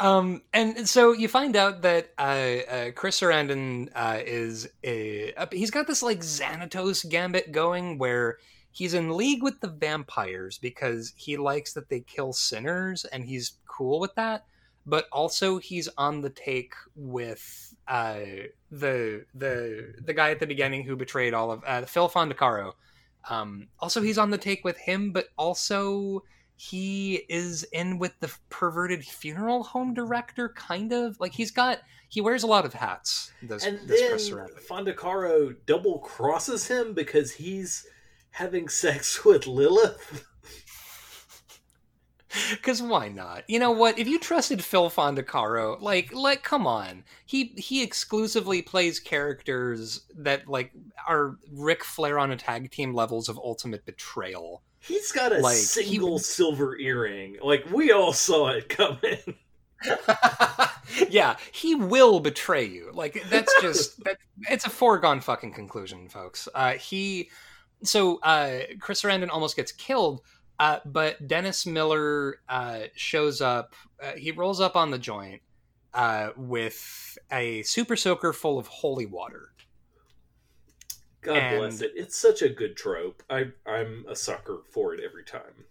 A: um and so you find out that uh, uh chris sarandon uh is a, uh, he's got this like xanatos gambit going where he's in league with the vampires because he likes that they kill sinners and he's cool with that but also he's on the take with uh, the the the guy at the beginning who betrayed all of uh, Phil Fondacaro. Um, also, he's on the take with him, but also he is in with the perverted funeral home director, kind of like he's got he wears a lot of hats. This,
B: and
A: this
B: then Fondacaro double crosses him because he's having sex with Lilith.
A: Because why not? You know what? If you trusted Phil Fondacaro, like, like, come on. He he exclusively plays characters that like are Ric Flair on a tag team levels of ultimate betrayal.
B: He's got a
A: Like, he-
B: single silver earring. Like we all saw it coming.
A: yeah, he will betray you. Like that's just that. It's a foregone fucking conclusion, folks. Uh, he so uh, Chris Sarandon almost gets killed, uh, but Dennis Miller uh, shows up. Uh, he rolls up on the joint uh, with a super soaker full of holy water.
B: God
A: And-
B: bless it. It's such a good trope. I I'm a sucker for it every time.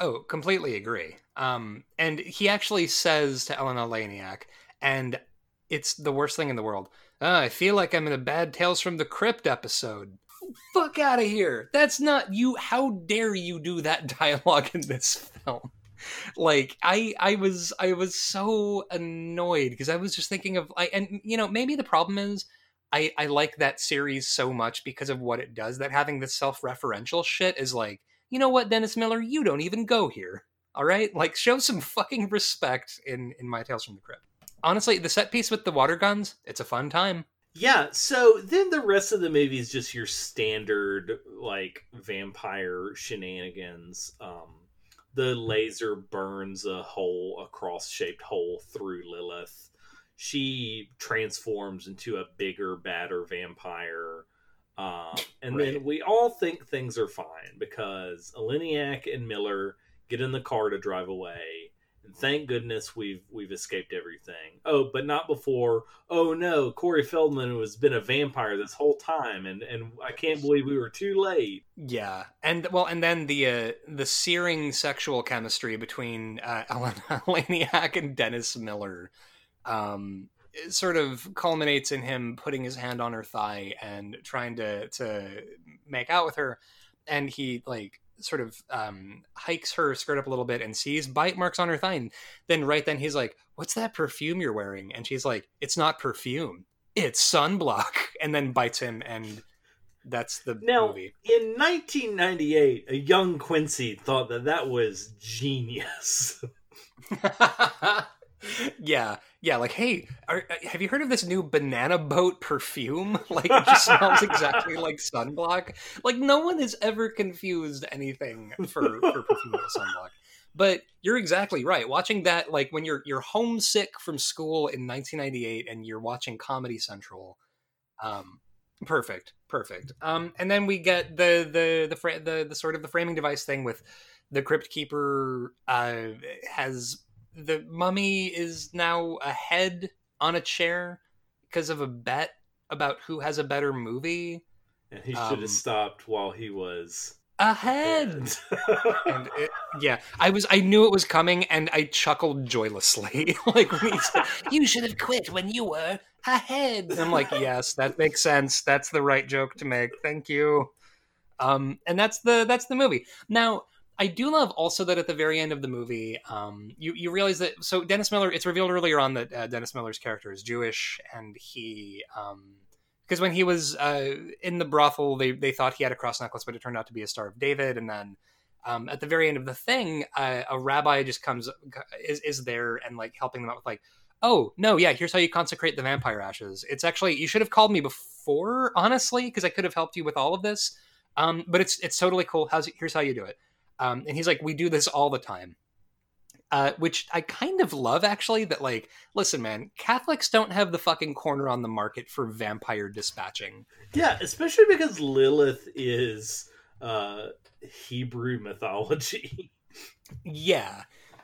A: Oh, completely agree. Um, and he actually says to Elena Laniak, and it's the worst thing in the world. "Ah, I feel like I'm in a bad Tales from the Crypt episode. Fuck out of here. That's not you. How dare you do that dialogue in this film? Like I, I was, I was so annoyed because I was just thinking of, I, and you know, maybe the problem is I, I like that series so much because of what it does that having this self-referential shit is like, you know what, Dennis Miller, you don't even go here. All right, like show some fucking respect in in my Tales from the Crypt. Honestly, the set piece with the water guns, it's a fun time.
B: Yeah, so then the rest of the movie is just your standard like vampire shenanigans. Um the laser burns a hole, a cross-shaped hole through Lilith. She transforms into a bigger, badder vampire. Um, and
A: Right.
B: then we all think things are fine because Eleniak and Miller get in the car to drive away. And thank goodness we've we've escaped everything. Oh, but not before. Oh no, Corey Feldman has been a vampire this whole time, and and I can't believe we were too late.
A: Yeah, and well, and then the uh, the searing sexual chemistry between uh, Ellen Laniak and Dennis Miller, um, sort of culminates in him putting his hand on her thigh and trying to to make out with her, and he like sort of um, hikes her skirt up a little bit and sees bite marks on her thigh. And then right then he's like, "What's that perfume you're wearing?" And she's like, "It's not perfume, it's sunblock." And then bites him, and that's the
B: Now,
A: movie.
B: in 1998, a young Quincy thought that that was genius.
A: yeah, yeah. Like, hey, are, uh, have you heard of this new banana boat perfume? Like, it just smells exactly like sunblock. Like, no one has ever confused anything for for perfume with sunblock. But you're exactly right. Watching that, like when you're you're homesick from school in 1998 and you're watching Comedy Central, um, perfect, perfect. Um, and then we get the the the fra- the the sort of the framing device thing with the crypt keeper uh, has the mummy is now ahead on a chair because of a bet about who has a better movie
B: And he should
A: Um,
B: have stopped while he was
A: ahead. and it, yeah, I was I knew it was coming, and I chuckled joylessly. like said, "You should have quit when you were ahead." And I'm like, "Yes, that makes sense. That's the right joke to make. Thank you." Um, and that's the that's the movie. Now, I do love also that at the very end of the movie, um, you you realize that so Dennis Miller. It's revealed earlier on that uh, Dennis Miller's character is Jewish, and he. Um, because when he was uh, in the brothel, they, they thought he had a cross necklace, but it turned out to be a Star of David. And then um, at the very end of the thing, uh, a rabbi just comes is is there and like helping them out with like, oh no, yeah, here's how you consecrate the vampire ashes. It's actually you should have called me before, honestly, because I could have helped you with all of this. Um, but it's it's totally cool. How's here's how you do it. Um, and he's like, we do this all the time. Uh, which I kind of love actually. That like, listen, man, Catholics don't have the fucking corner on the market for vampire dispatching.
B: yeah, especially because Lilith is uh, Hebrew mythology.
A: yeah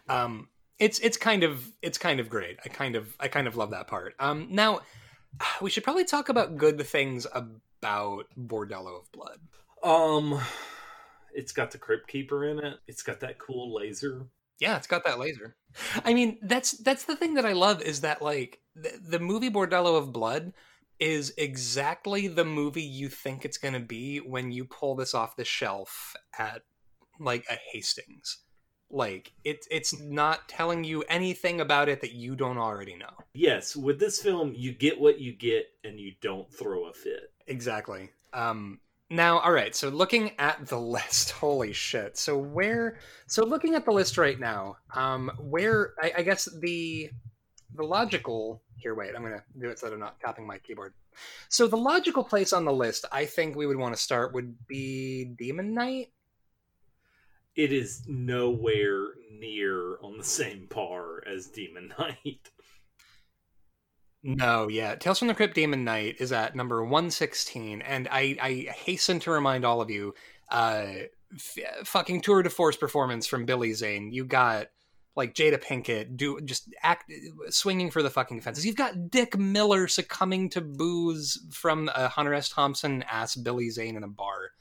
A: um it's it's kind of it's kind of great i kind of i kind of love that part um now we should probably talk about good things about bordello of blood
B: Um, it's got the Crypt Keeper in it. It's got that cool laser.
A: yeah it's got that laser i mean that's that's the thing that i love is that like the, the movie bordello of blood is exactly the movie you think it's going to be when you pull this off the shelf at like a hastings like it, it's not telling you anything about it that you don't already know
B: Yes, with this film, you get what you get, and you don't throw a fit.
A: Exactly. Um now all right, so looking at the list, holy shit. So where so looking at the list right now, um where I, I guess the the logical here wait, I'm gonna do it so that I'm not tapping my keyboard. So the logical place on the list I think we would want to start would be Demon Knight.
B: It is nowhere near on the same par as Demon Knight.
A: No, yeah. Tales from the Crypt Demon Knight is at number 116. And I, I hasten to remind all of you, uh, f- fucking tour de force performance from Billy Zane. You got like Jada Pinkett do just act swinging for the fucking fences. You've got Dick Miller succumbing to booze from a Hunter S. Thompson ass Billy Zane in a bar.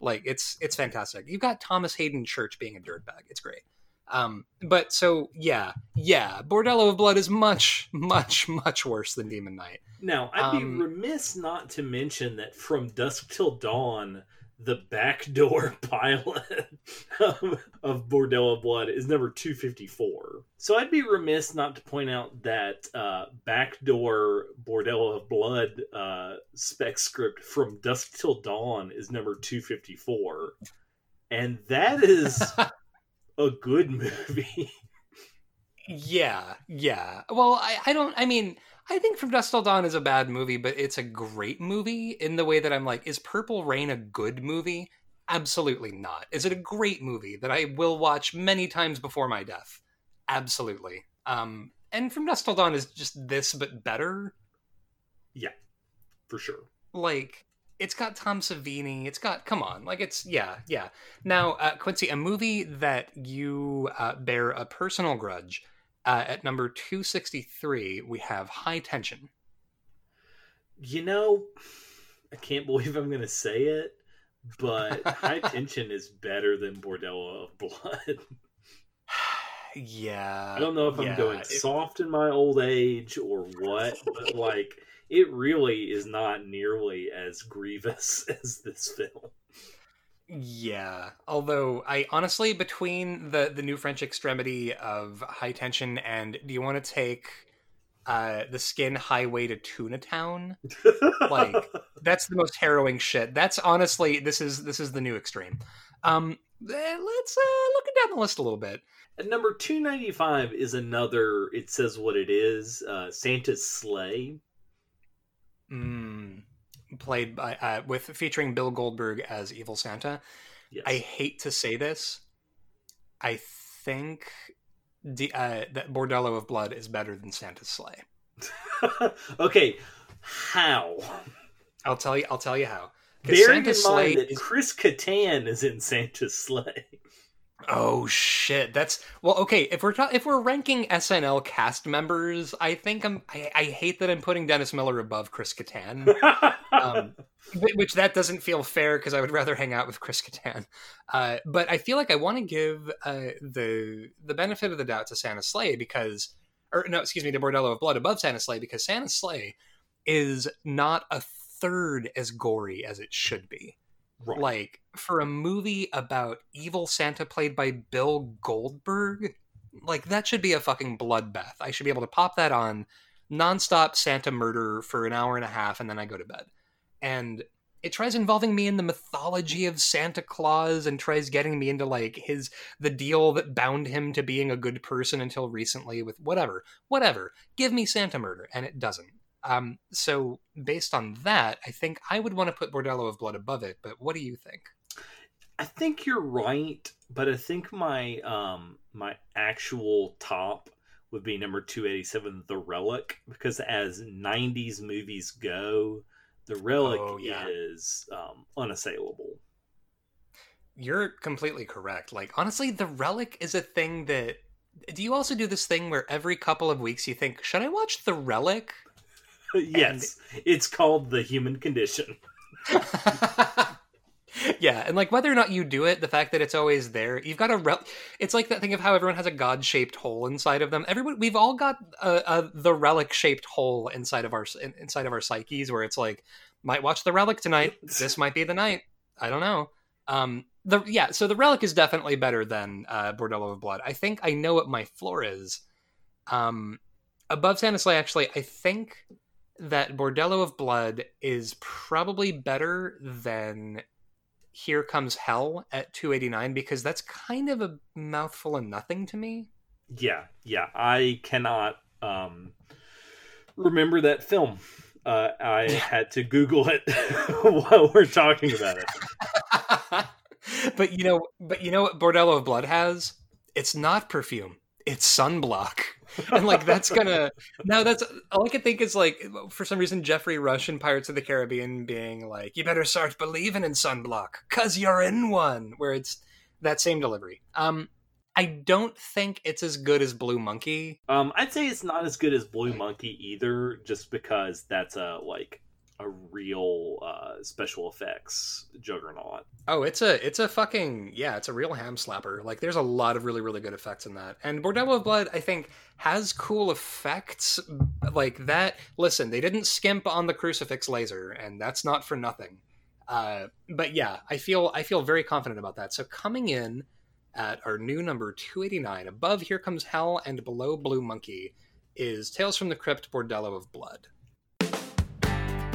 A: Like it's it's fantastic. You've got Thomas Haden Church being a dirtbag. It's great. Um, but so yeah, yeah, Bordello of Blood is much, much, much worse than Demon Knight.
B: Now, I'd
A: Um,
B: be remiss not to mention that from Dusk Till Dawn, the backdoor pilot of, of Bordello of Blood is number 254. So I'd be remiss not to point out that uh, backdoor Bordello of Blood uh, spec script from Dusk Till Dawn is number 254. And that is a good movie.
A: Yeah, yeah. Well, I, I don't. I mean, I think From Dusk Till Dawn is a bad movie, but it's a great movie in the way that I'm like, is Purple Rain a good movie? Absolutely not. Is it a great movie that I will watch many times before my death? Absolutely. Um, and From Dusk Till Dawn is just this, but better.
B: Yeah, for sure.
A: Like, it's got Tom Savini. It's got come on, like it's yeah, yeah. Now, uh, Quincy, a movie that you uh, bear a personal grudge uh, at number two sixty three, we have High Tension.
B: You know, I can't believe I'm going to say it, but High Tension is better than Bordello of Blood.
A: yeah,
B: I don't know if I'm going
A: it-
B: soft in my old age or what, but like it really is not nearly as grievous as this film.
A: Yeah, although I honestly between the the new French extremity of High Tension and do you want to take uh the Skin Highway to Tuna Town? Like, That's the most harrowing shit. That's honestly this is this is the new extreme. Um, eh, let's uh, look down the list a little bit.
B: At number 295 is another, it says what it is uh, Santa's Slay.
A: Mm, played by uh, with featuring Bill Goldberg as Evil Santa.
B: Yes.
A: I hate to say this. I think the, uh, that Bordello of Blood is better than Santa's Slay.
B: okay, how?
A: I'll tell you. I'll tell you how.
B: Bearing
A: Santa's
B: in mind
A: Slay
B: that
A: is-
B: Chris Kattan is in Santa's Slay.
A: Oh shit! That's well. Okay, if we're ta- if we're ranking SNL cast members, I think I'm. I, I hate that I'm putting Dennis Miller above Chris Kattan. um, which that doesn't feel fair because I would rather hang out with Chris Kattan. Uh, but I feel like I want to give uh, the the benefit of the doubt to Santa Slay because, or no, excuse me, to Bordello of Blood above Santa Slay because Santa Slay is not a third as gory as it should be.
B: Right.
A: Like for a movie about evil Santa played by Bill Goldberg, like that should be a fucking bloodbath. I should be able to pop that on nonstop Santa murder for an hour and a half and then I go to bed. And it tries involving me in the mythology of Santa Claus and tries getting me into like his the deal that bound him to being a good person until recently with whatever. Whatever. Give me Santa murder and it doesn't. Um so based on that, I think I would want to put Bordello of Blood above it, but what do you think?
B: I think you're right, but I think my um my actual top would be number 287 The Relic because as 90s movies go, The Relic
A: Oh, yeah.
B: is um unassailable.
A: You're completely correct. Like honestly, the relic is a thing that do you also do this thing where every couple of weeks you think, should I watch the relic?
B: Yes, it's called The Human Condition.
A: yeah, and like whether or not you do it, the fact that it's always there, you've got a rel- it's like that thing of how everyone has a god-shaped hole inside of them. Everyone we've all got a, a the relic-shaped hole inside of our inside of our psyches where it's like might watch the relic tonight. This might be the night. I don't know. Um the yeah, so the relic is definitely better than uh Bordello of Blood. I think I know what my floor is. Um above Santa Slay actually, I think that Bordello of Blood is probably better than Here Comes Hell at 289 because that's kind of a mouthful of nothing to me.
B: Yeah, yeah. I cannot um, remember that film. Uh, I had to Google it while we're talking about it.
A: but you know, but you know what Bordello of Blood has? It's not perfume. It's sunblock. And like that's gonna now that's all I can think is like for some reason Geoffrey Rush in Pirates of the Caribbean being like, You better start believing in sunblock, cause you're in one, where it's that same delivery. Um I don't think it's as good as Blue Monkey.
B: Um, I'd say it's not as good as Blue Monkey either, just because that's a like a real uh, special effects juggernaut.
A: Oh, it's a it's a fucking yeah, it's a real ham slapper. Like there's a lot of really really good effects in that. And Bordello of Blood I think has cool effects like that. Listen, they didn't skimp on the crucifix laser and that's not for nothing. Uh, but yeah, I feel I feel very confident about that. So coming in at our new number 289 above Here Comes Hell and below Blue Monkey is Tales from the Crypt Bordello of Blood.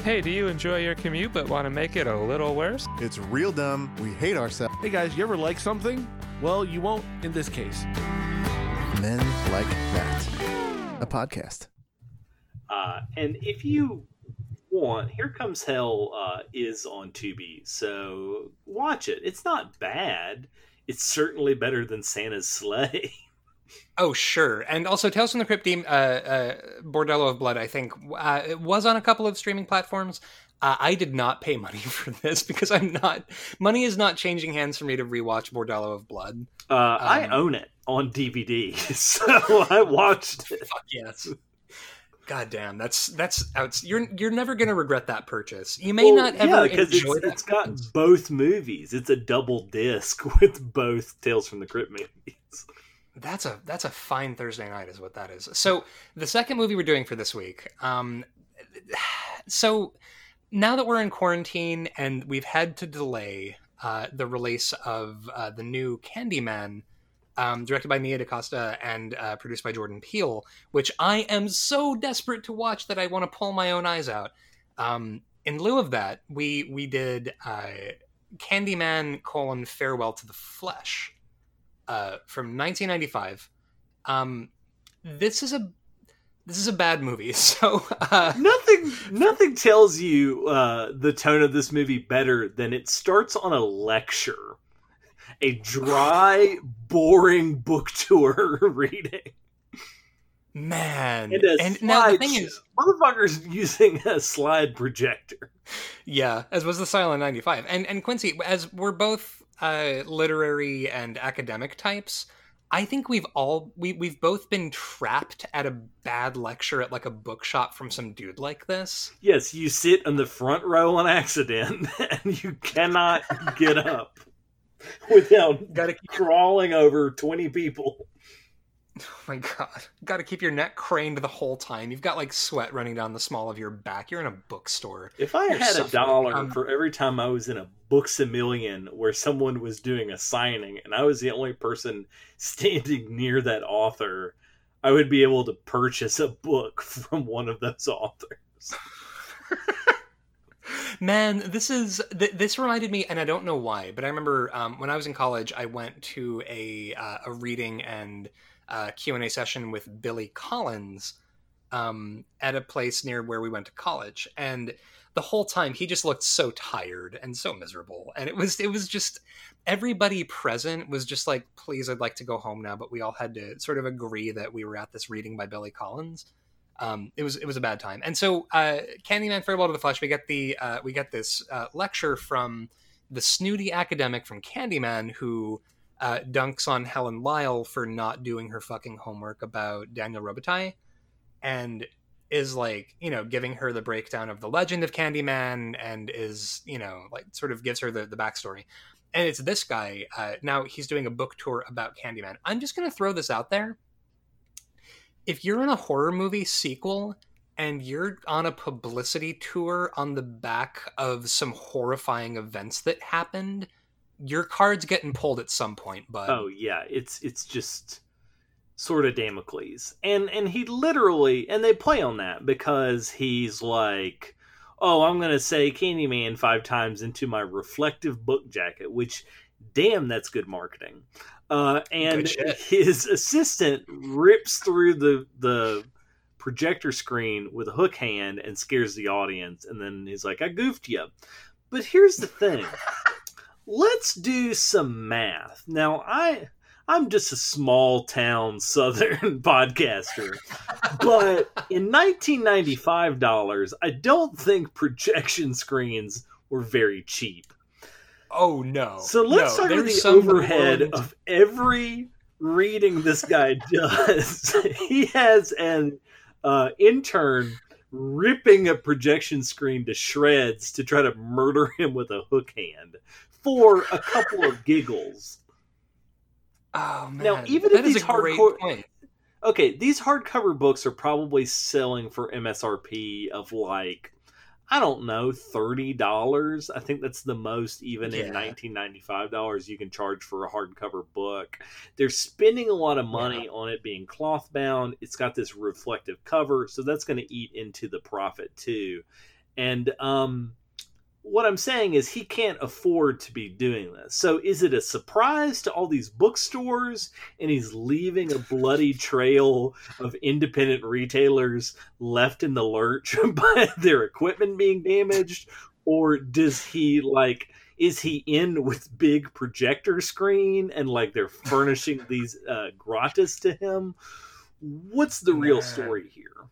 E: Hey, do you enjoy your commute but want to make it a little worse?
F: It's real dumb. We hate ourselves.
C: Hey guys, you ever like something? Well, you won't in this case.
F: Men like that. A podcast.
B: Uh, and if you want, Here Comes Hell uh, is on Tubi, so watch it. It's not bad. It's certainly better than Santa's Slay.
A: Oh, sure. And also, Tales from the Crypt, Dem- uh, uh, Bordello of Blood, I think, uh, it was on a couple of streaming platforms. Uh, I did not pay money for this because I'm not. Money is not changing hands for me to rewatch Bordello of Blood.
B: Uh, I
A: Um,
B: own it on DVD, so I watched it.
A: Fuck yes. God damn, that's that's outs. You're you're never gonna regret that purchase. You may
B: Well,
A: not ever
B: because
A: enjoy
B: it's, it's got both movies. It's a double disc with both Tales from the Crypt movies.
A: That's a that's a fine Thursday night, is what that is. So the second movie we're doing for this week. Um, so now that we're in quarantine and we've had to delay uh, the release of uh, the new Candyman, um, directed by Nia DaCosta and uh, produced by Jordan Peele, which I am so desperate to watch that I want to pull my own eyes out. Um, in lieu of that, we we did uh, Candyman: colon Farewell to the Flesh uh, from 1995. Um, this is a this is a bad movie. So uh,
B: Nothing, nothing tells you uh, the tone of this movie better than it starts on a lecture, a dry, boring book tour reading,
A: man,
B: and
A: and now the thing is,
B: motherfuckers using a slide projector.
A: yeah, as was the Silent 95, and and Quincy, as we're both uh, literary and academic types. I think we've all we we've both been trapped at a bad lecture at like a bookshop from some dude like this.
B: Yes, you sit in the front row on accident, and you cannot get up without
A: Got to
B: crawling over twenty people.
A: Oh my god. Got to keep your neck craned the whole time. You've got like sweat running down the small of your back. You're in a bookstore.
B: If I
A: You're
B: had a dollar
A: Um,
B: for every time I was in a Books-A-Million where someone was doing a signing and I was the only person standing near that author, I would be able to purchase a book from one of those authors.
A: Man, this is th- this reminded me, and I don't know why, but I remember um, when I was in college, I went to a uh, a reading and uh, Q and A session with Billy Collins um, at a place near where we went to college, and the whole time he just looked so tired and so miserable, and it was it was just everybody present was just like, please, I'd like to go home now, but we all had to sort of agree that we were at this reading by Billy Collins. Um, it was it was a bad time. And so, uh, Candyman Farewell to the Flesh, we get the uh, we get this uh, lecture from the snooty academic from Candyman who uh, dunks on Helen Lyle for not doing her fucking homework about Daniel Robitaille, and is like you know giving her the breakdown of the legend of Candyman, and is you know like sort of gives her the the backstory. And it's this guy. Uh, now he's doing a book tour about Candyman. I'm just gonna throw this out there if you're in a horror movie sequel and you're on a publicity tour on the back of some horrifying events that happened, your card's getting pulled at some point, but
B: Oh yeah, it's it's just sort of Damocles. And and he literally and they play on that because he's like, "Oh, I'm going to say Candyman 5 times into my reflective book jacket," which damn, that's good marketing. Uh and
A: Good
B: his assistant rips through the the projector screen with a hook hand and scares the audience and then he's like, "I goofed you." But here's the thing. Let's do some math. Now, I I'm just a small town southern podcaster. But in 1995 dollars, I don't think projection screens were very cheap.
A: oh no.
B: So let's
A: no,
B: talk about the overhead
A: world-
B: of every reading this guy does. he has an uh, intern ripping a projection screen to shreds to try to murder him with a hook hand for a couple of giggles.
A: Oh man.
B: Now, even
A: that
B: if these hardcore-. Okay, these hardcover books are probably selling for MSRP of like I don't know, thirty dollars. I think that's the most, even in
A: Yeah.
B: nineteen ninety five dollars, you can charge for a hardcover book. They're spending a lot of money on it being cloth bound. It's got this reflective cover, so that's going to eat into the profit too. And um, what I'm saying is he can't afford to be doing this. So is it a surprise to all these bookstores and he's leaving a bloody trail of independent retailers left in the lurch by their equipment being damaged? Or does he like is he in with big projector screen and like they're furnishing these uh gratis to him? What's the real story here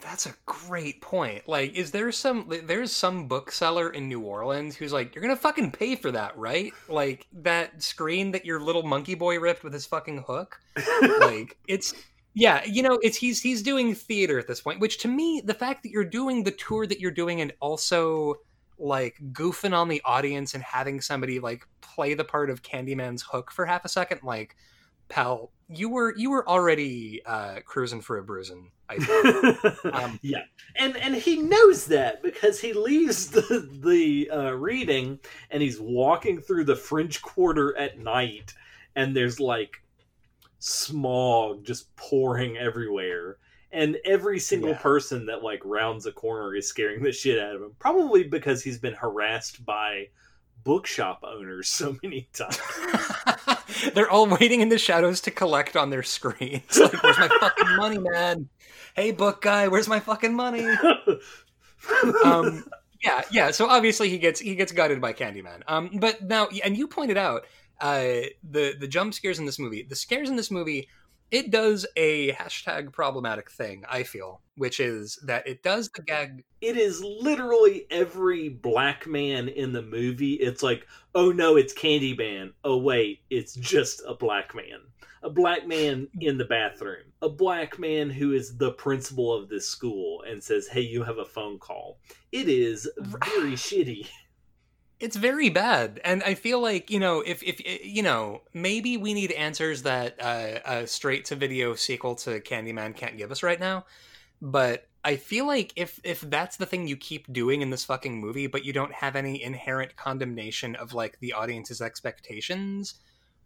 A: That's a great point. Like, is there some there's some bookseller in New Orleans who's like, you're gonna fucking pay for that, right? Like that screen that your little monkey boy ripped with his fucking hook. like it's yeah, you know, it's he's he's doing theater at this point, which to me, the fact that you're doing the tour that you're doing and also like goofing on the audience and having somebody like play the part of Candyman's hook for half a second, like, pal, you were you were already uh cruising for a bruising. I. Um,
B: yeah, and and he knows that because he leaves the the uh, reading and he's walking through the French Quarter at night, and there's like smog just pouring everywhere, and every single
A: Yeah.
B: person that like rounds a corner is scaring the shit out of him. Probably because he's been harassed by bookshop owners so many times.
A: They're all waiting in the shadows to collect on their screens. Like, where's my fucking money, man? Hey, book guy, where's my fucking money? Um, yeah, yeah. So obviously he gets he gets gutted by Candyman. Um, but now, and you pointed out uh, the the jump scares in this movie. The scares in this movie, it does a hashtag problematic thing. I feel, which is that it does the gag
B: it is literally every black man in the movie. It's like, oh no, it's Candyman. Oh wait, it's just a black man. A black man in the bathroom. A black man who is the principal of this school and says, hey, you have a phone call. It is very shitty.
A: It's very bad. And i feel like you know if if you know maybe we need answers that uh, a straight to video sequel to candyman can't give us right now. But i feel like if if that's the thing you keep doing in this fucking movie but you don't have any inherent condemnation of like the audience's expectations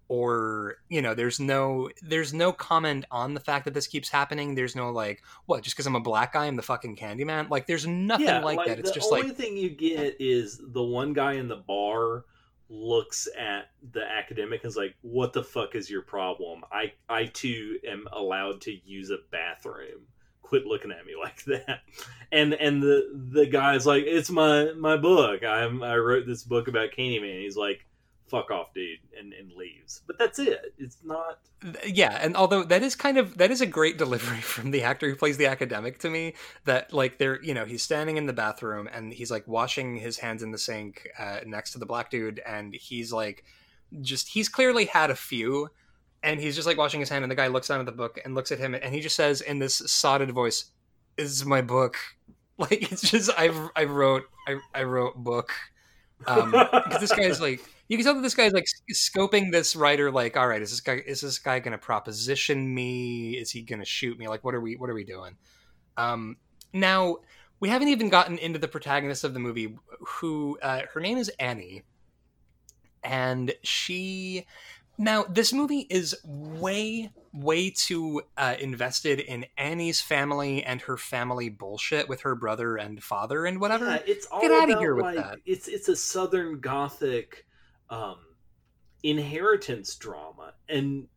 A: or you know there's no there's no comment on the fact that this keeps happening there's no like what just because i'm a black guy i'm the fucking candyman like there's nothing like, that it's just like the only
B: thing you get is the one guy in the bar looks at the academic and is like, "What the fuck is your problem? I I too am allowed to use a bathroom. Quit looking at me like that." And and the the guy's like, "It's my my book. I'm I wrote this book about Candyman." He's like, "Fuck off, dude," and and leaves. But that's it. It's not.
A: yeah and although that is kind of that is a great delivery from the actor who plays the academic to me that like they're you know he's standing in the bathroom and he's like washing his hands in the sink uh, next to the black dude and he's like just he's clearly had a few and he's just like washing his hand and the guy looks down at the book and looks at him and he just says in this sodded voice is my book like it's just i i wrote i, I wrote book um because this guy's like you can tell that this guy's like scoping this writer like all right is this guy is this guy gonna proposition me? Is he gonna shoot me? Like what are we what are we doing? Um now we haven't even gotten into the protagonist of the movie who uh, her name is annie and she now this movie is way way too uh, invested in annie's family and her family bullshit with her brother and father and whatever.
B: Yeah, it's all
A: Get out
B: of
A: here with
B: like,
A: that.
B: It's it's a Southern Gothic um, inheritance drama, and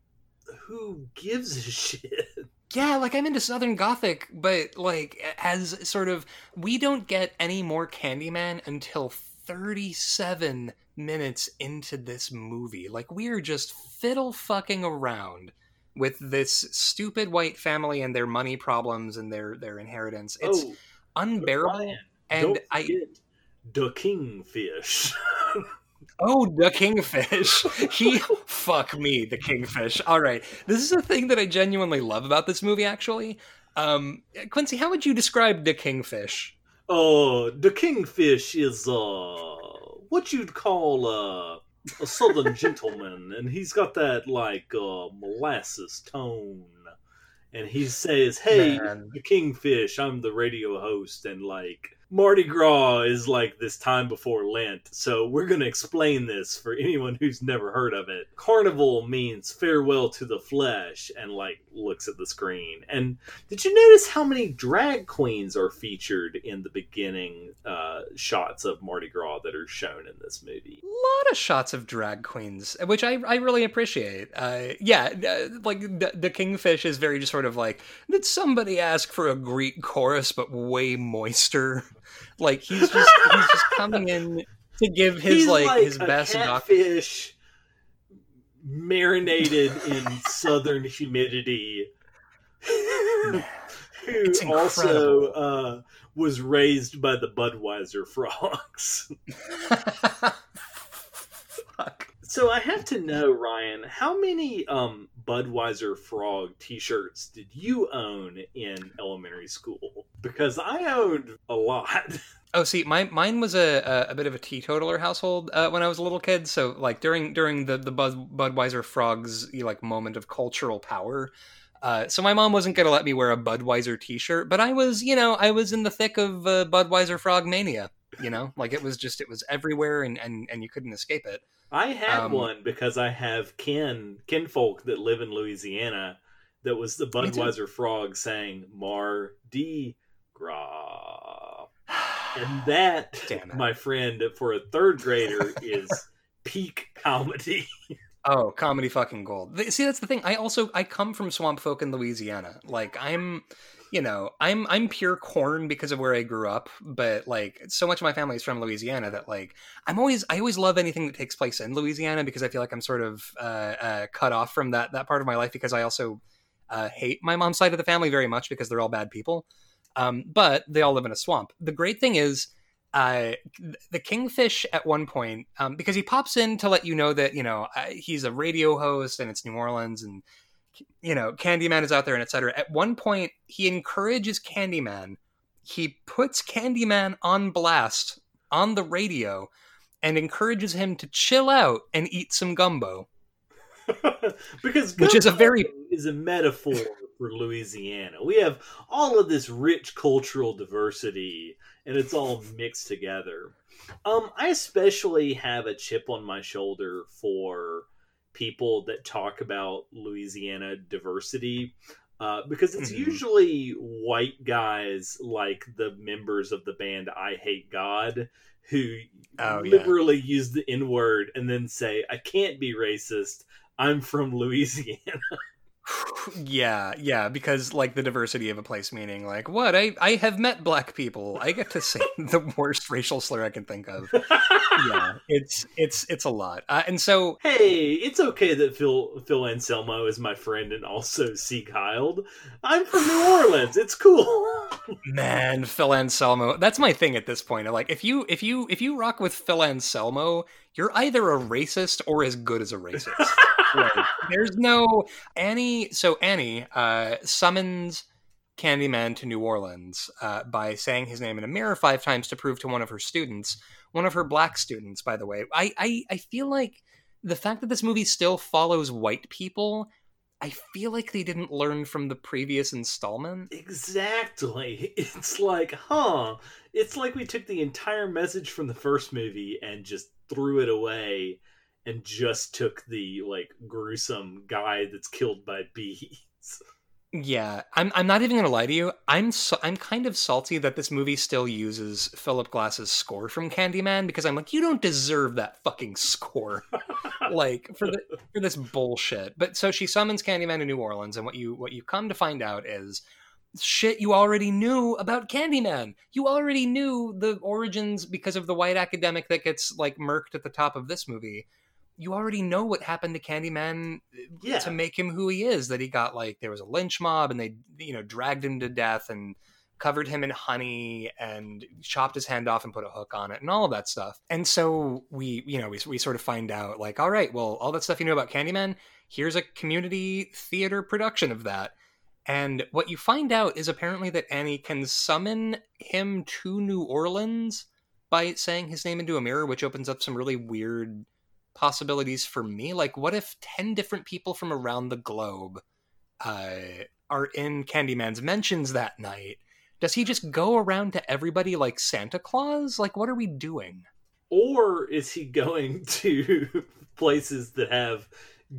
B: who gives a shit?
A: yeah like i'm into southern gothic but like as sort of we don't get any more candyman until 37 minutes into this movie like we're just fiddle fucking around with this stupid white family and their money problems and their their inheritance it's
B: oh,
A: unbearable
B: Ryan,
A: and i
B: the kingfish.
A: Oh, the kingfish. He fuck me, the kingfish. All right. This is a thing that I genuinely love about this movie actually. Um Quincy, how would you describe the kingfish?
B: oh, the kingfish is uh, what you'd call uh, a Southern gentleman, and he's got that like uh, molasses tone. And he says, "Hey,
A: Man.
B: the kingfish. I'm the radio host, and like Mardi Gras is like this time before Lent, so we're gonna explain this for anyone who's never heard of it. Carnival means farewell to the flesh, and like looks at the screen. And did you notice how many drag queens are featured in the beginning uh, shots of Mardi Gras that are shown in this movie?
A: A lot of shots of drag queens, which I, I really appreciate. Uh, yeah, uh, like the, the kingfish is very just sort of like, did somebody ask for a Greek chorus but way moister? Like he's just he's just coming in to give his
B: He's
A: like, his
B: a
A: best
B: catfish marinated in southern humidity. who also uh, was raised by the Budweiser frogs.
A: Fuck.
B: So I have to know, Ryan, how many um, Budweiser frog T-shirts did you own in elementary school? Because I owned a lot.
A: Oh, see, my mine was a, a, bit of a teetotaler household uh, when I was a little kid. So, like during during the the Bud, Budweiser frogs like moment of cultural power. Uh, so my mom wasn't gonna let me wear a Budweiser T-shirt, but I was, you know, I was in the thick of uh, Budweiser frog mania. You know, like it was just it was everywhere, and and and you couldn't escape it.
B: I had
A: Um,
B: one because I have kin kinfolk that live in Louisiana. That was the. Budweiser frog saying mar "Mardi Gras," and that, my friend, for a third grader, is peak comedy.
A: Oh, comedy fucking gold. See, that's the thing. I also I come from swamp folk in Louisiana. Like I'm, you know, I'm I'm pure corn because of where I grew up. But like, so much of my family is from Louisiana that like I'm always I always love anything that takes place in Louisiana because I feel like I'm sort of uh, uh, cut off from that that part of my life because I also uh, hate my mom's side of the family very much because they're all bad people. Um, but they all live in a swamp. The great thing is uh, the kingfish at one point um, because he pops in to let you know that you know he's a radio host and it's new orleans and you know candyman is out there and etc at one point he encourages candyman he puts candyman on blast on the radio and encourages him to chill out and eat some gumbo
B: because
A: Which is a very-
B: is a metaphor for Louisiana. We have all of this rich cultural diversity, and it's all mixed together. Um, I especially have a chip on my shoulder for people that talk about Louisiana diversity. Uh, because it's
A: Mhm.
B: usually white guys like the members of the band Eyehategod who
A: Oh, yeah.
B: use the N word and then say, I can't be racist. I'm from Louisiana.
A: Yeah yeah because like the diversity of a place meaning like what i i have met black people i get to say the worst racial slur i can think of yeah it's it's it's a lot uh, and so
B: hey, it's okay that Phil Phil Anselmo is my friend and also Sieg Heil. I'm from New Orleans. It's cool.
A: man phil anselmo that's my thing at this point like if you if you if you rock with phil anselmo you're either a racist or as good as a racist Like, there's no annie so annie uh summons candyman to new orleans uh, by saying his name in a mirror five times to prove to one of her students one of her black students by the way i i, I feel like the fact that this movie still follows white people i feel like they didn't learn from the previous installment
B: exactly. It's like, huh? It's like we took the entire message from the first movie and just threw it away and just took the like gruesome guy that's killed by bees.
A: Yeah, I'm. I'm not even gonna lie to you. I'm. So, I'm kind of salty that this movie still uses Philip Glass's score from Candyman because I'm like, you don't deserve that fucking score, like for the for this bullshit. But so she summons Candyman to New Orleans, and what you what you come to find out is shit you already knew about Candyman. You already knew the origins because of the white academic that gets like murked at the top of this movie. You already know what happened to Candyman uh,
B: Yeah.
A: to make him who he is. That he got like there was a lynch mob and they you know dragged him to death and covered him in honey and chopped his hand off and put a hook on it and all of that stuff. And so we you know we we sort of find out like all right, well all that stuff you know about Candyman, here's a community theater production of that. And what you find out is apparently that Annie can summon him to New Orleans by saying his name into a mirror, which opens up some really weird possibilities for me. Like, what if 10 different people from around the globe uh, are in Candyman's mentions that night? Does he just go around to everybody like Santa Claus? Like, what are we doing?
B: Or is he going to places that have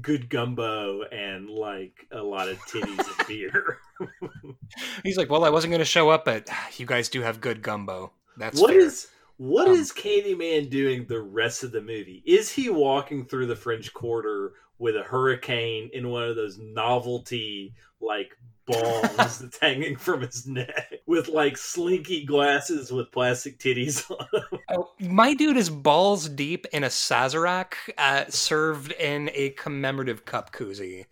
B: good gumbo and like a lot of titties and beer?
A: He's like, well, I wasn't going to show up, but you guys do have good gumbo. That's
B: What
A: fair.
B: is what
A: Um,
B: is Candyman doing the rest of the movie? Is he walking through the French Quarter with a hurricane in one of those novelty like that's hanging from his neck with like slinky glasses with plastic titties on them?
A: Oh, my dude is balls deep in a Sazerac uh, served in a commemorative cup koozie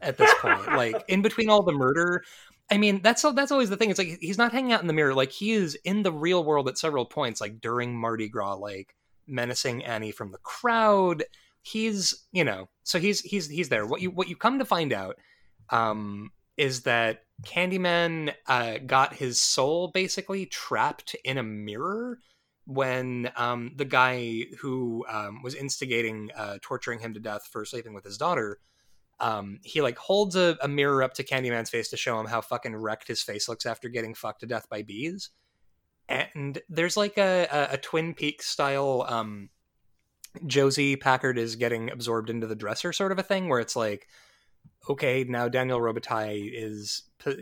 A: at this point. like, in between all the murder, I mean, that's that's always the thing. It's like he's not hanging out in the mirror. Like he is in the real world at several points, like during Mardi Gras, like menacing Annie from the crowd. He's, you know, so he's he's he's there. What you what you come to find out um, is that Candyman uh, got his soul basically trapped in a mirror when um, the guy who um, was instigating uh, torturing him to death for sleeping with his daughter um, he like holds a, a, mirror up to Candyman's face to show him how fucking wrecked his face looks after getting fucked to death by bees. And there's like a, a, a Twin Peaks style um, Josie Packard is getting absorbed into the dresser sort of a thing where it's like, okay, now Daniel Robitaille is po-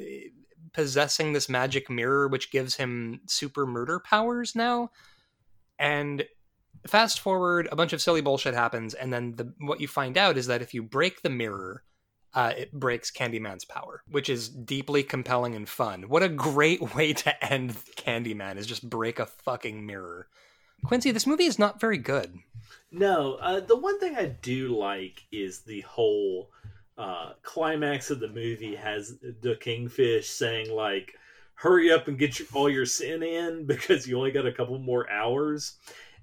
A: possessing this magic mirror which gives him super murder powers now. And fast forward, a bunch of silly bullshit happens, and then the what you find out is that if you break the mirror, uh, it breaks Candyman's power, which is deeply compelling and fun. What a great way to end Candyman is just break a fucking mirror. Quincy, this movie is not very good.
B: No, uh, the one thing I do like is the whole uh, climax of the movie has the kingfish saying like, "Hurry up and get your, all your sin in because you only got a couple more hours."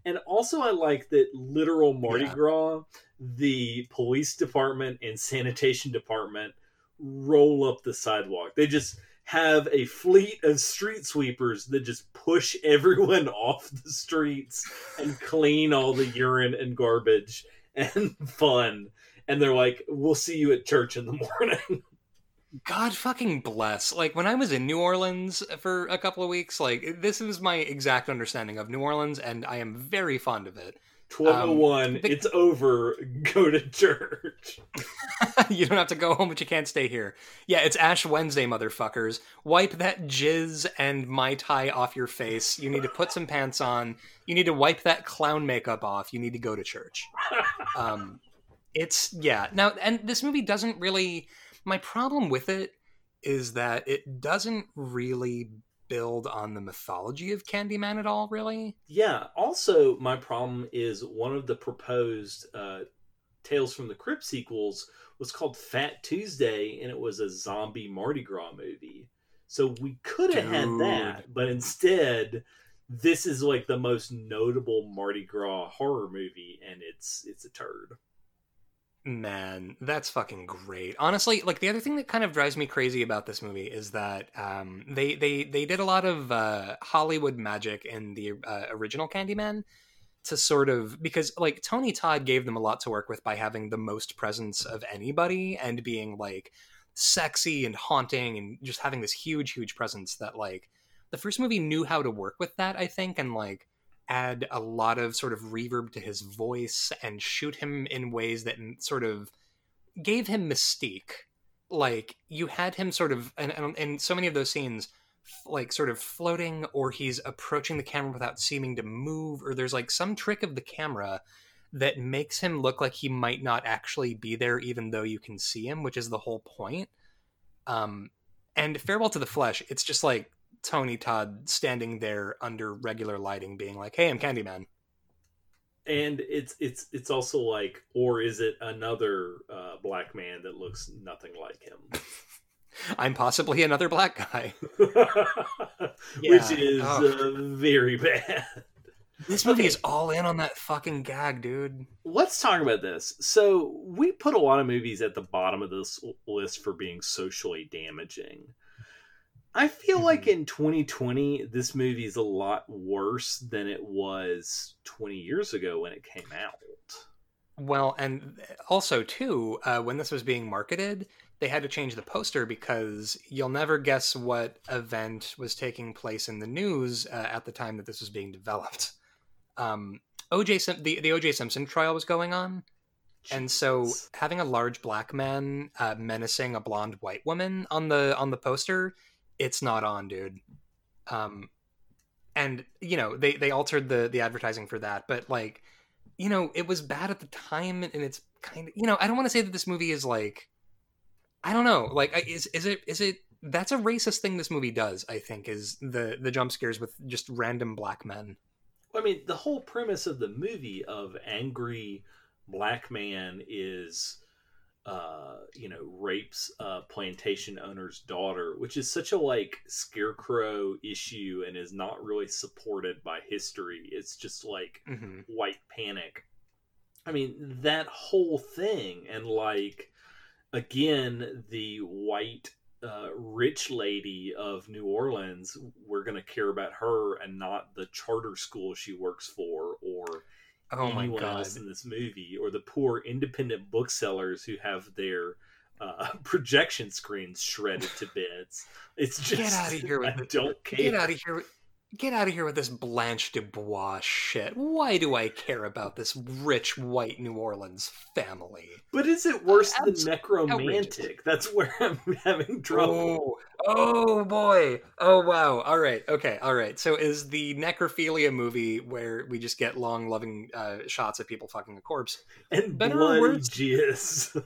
B: And also, I like that literal Mardi yeah. Gras, the police department and sanitation department roll up the sidewalk. They just have a fleet of street sweepers that just push everyone off the streets and clean all the urine and garbage and fun. And they're like, we'll see you at church in the morning.
A: God fucking bless. Like when I was in New Orleans for a couple of weeks, like this is my exact understanding of New Orleans, and I am very fond of it.
B: 1201, um, the... it's over. Go to church.
A: you don't have to go home, but you can't stay here. Yeah, it's Ash Wednesday, motherfuckers. Wipe that jizz and Mai Tai off your face. You need to put some pants on. You need to wipe that clown makeup off. You need to go to church. Um, it's, yeah. Now, and this movie doesn't really my problem with it is that it doesn't really build on the mythology of Candyman at all, really.
B: Yeah. Also, my problem is one of the proposed uh, Tales from the Crypt sequels was called Fat Tuesday, and it was a zombie Mardi Gras movie. So we could have had that, but instead, this is like the most notable Mardi Gras horror movie, and it's it's a turd.
A: Man, that's fucking great. Honestly, like the other thing that kind of drives me crazy about this movie is that um, they they they did a lot of uh, Hollywood magic in the uh, original Candyman to sort of because like Tony Todd gave them a lot to work with by having the most presence of anybody and being like sexy and haunting and just having this huge huge presence that like the first movie knew how to work with that I think and like add a lot of sort of reverb to his voice and shoot him in ways that sort of gave him mystique. Like you had him sort of, and, and in so many of those scenes, like sort of floating, or he's approaching the camera without seeming to move, or there's like some trick of the camera that makes him look like he might not actually be there, even though you can see him, which is the whole point. Um, and farewell to the flesh, it's just like Tony Todd standing there under regular lighting, being like, "Hey, I'm Candyman."
B: And it's it's it's also like, or is it another uh, black man that looks nothing like him?
A: I'm possibly another black guy,
B: which is oh. uh, very bad.
A: This movie okay. is all in on that fucking gag, dude.
B: Let's talk about this. So, we put a lot of movies at the bottom of this list for being socially damaging. I feel mm-hmm. like in 2020, this movie is a lot worse than it was 20 years ago when it came out.
A: Well, and also too, uh, when this was being marketed, they had to change the poster because you'll never guess what event was taking place in the news uh, at the time that this was being developed. Um, OJ Sim- the the OJ Simpson trial was going on, and so having a large black man uh, menacing a blonde white woman on the on the poster it's not on, dude. Um, and you know they they altered the the advertising for that, but like, you know, it was bad at the time, and it's kind of you know I don't want to say that this movie is like, I don't know, like is is it is it that's a racist thing this movie does i think is the the jump scares with just random black men
B: i mean the whole premise of the movie of angry black man is uh, you know, rapes a plantation owner's daughter, which is such a like scarecrow issue and is not really supported by history. It's just like
A: hmm
B: white panic. I mean, that whole thing, and like, again, the white uh, rich lady of New Orleans, we're going to care about her and not the charter school she works for or
A: Oh my
B: anyone
A: god.
B: else in this movie, or the poor independent booksellers who have their uh, projection screens shredded to bits. It's just
A: Get out of here with
B: I
A: it.
B: don't care.
A: Get out of here. with- Get out of here with this Blanche Dubois shit. Why do I care about this rich white New Orleans family?
B: But is it worse than
A: Abs-
B: Nekromantik? That's where I'm having trouble.
A: Oh, oh boy. Oh wow. All right. Okay. All right. So is the necrophilia movie where we just get long, loving uh, shots of people fucking a corpse?
B: and
A: Better or
B: bloody
A: worse?
B: jizz.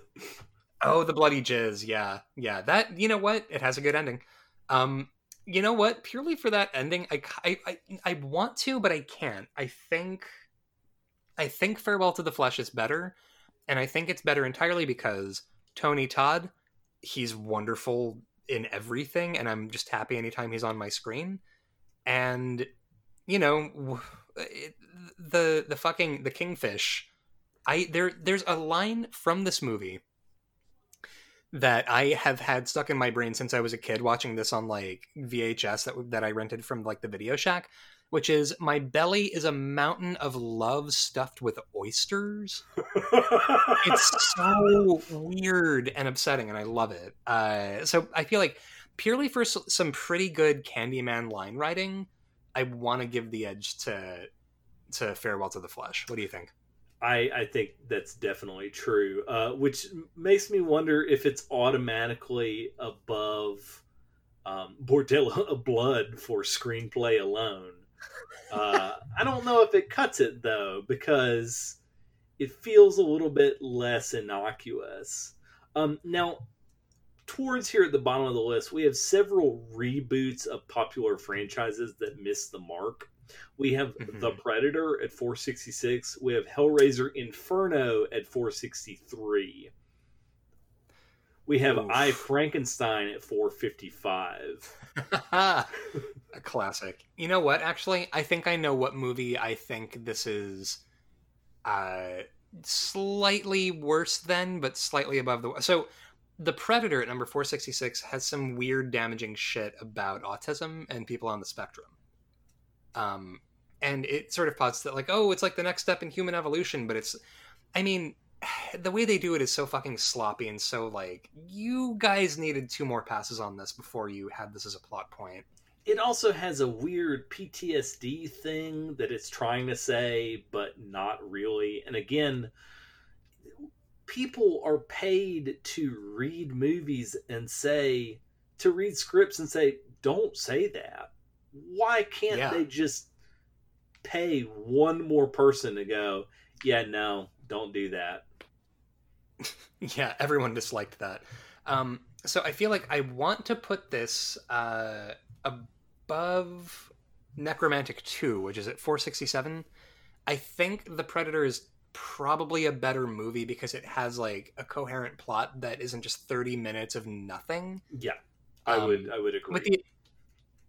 A: Oh, the bloody jizz. Yeah. Yeah. That. You know what? It has a good ending. Um. You know what? Purely for that ending, I I I, I want to, but I can't. I think. I think Farewell to the Flesh is better, and I think it's better entirely because Tony Todd, he's wonderful in everything, and I'm just happy anytime he's on my screen. And you know, the the fucking the kingfish. I there there's a line from this movie that I have had stuck in my brain since I was a kid watching this on like VHS that that I rented from like the Video Shack, which is my belly is a mountain of love stuffed with oysters. It's so weird and upsetting, and I love it. Uh, so I feel like purely for some pretty good Candyman line writing, I want to give the edge to to Farewell to the Flesh. What do you think?
B: I, I think that's definitely true, uh, which makes me wonder if it's automatically above um, Bordello of Blood for screenplay alone. Uh, I don't know if it cuts it though, because it feels a little bit less innocuous. Um, now, towards here at the bottom of the list, we have several reboots of popular franchises that miss the mark. We have
A: Mhm.
B: The Predator at 466. We have Hellraiser Inferno at 463. We have
A: Oof.
B: I Frankenstein at 455.
A: a classic. You know what? Actually, I think I know what movie I think this is. Uh, slightly worse than, but slightly above the. So, the Predator at number four sixty six has some weird, damaging shit about autism and people on the spectrum. Um, and it sort of posits that like, oh, it's like the next step in human evolution, but it's, I mean. The way they do it is so fucking sloppy and so like you guys needed two more passes on this before you had this as a plot point.
B: It also has a weird PTSD thing that it's trying to say, but not really. And again, people are paid to read movies and say, to read scripts and say, don't say that. Why can't
A: Yeah.
B: they just pay one more person to go, yeah, no, don't do that?
A: Yeah, everyone disliked that. Um, so I feel like I want to put this uh, above Nekromantik 2, which is at 467. I think The Predator is probably a better movie because it has like a coherent plot that isn't just 30 minutes of nothing.
B: Yeah, I
A: Um,
B: would, I would agree.
A: With the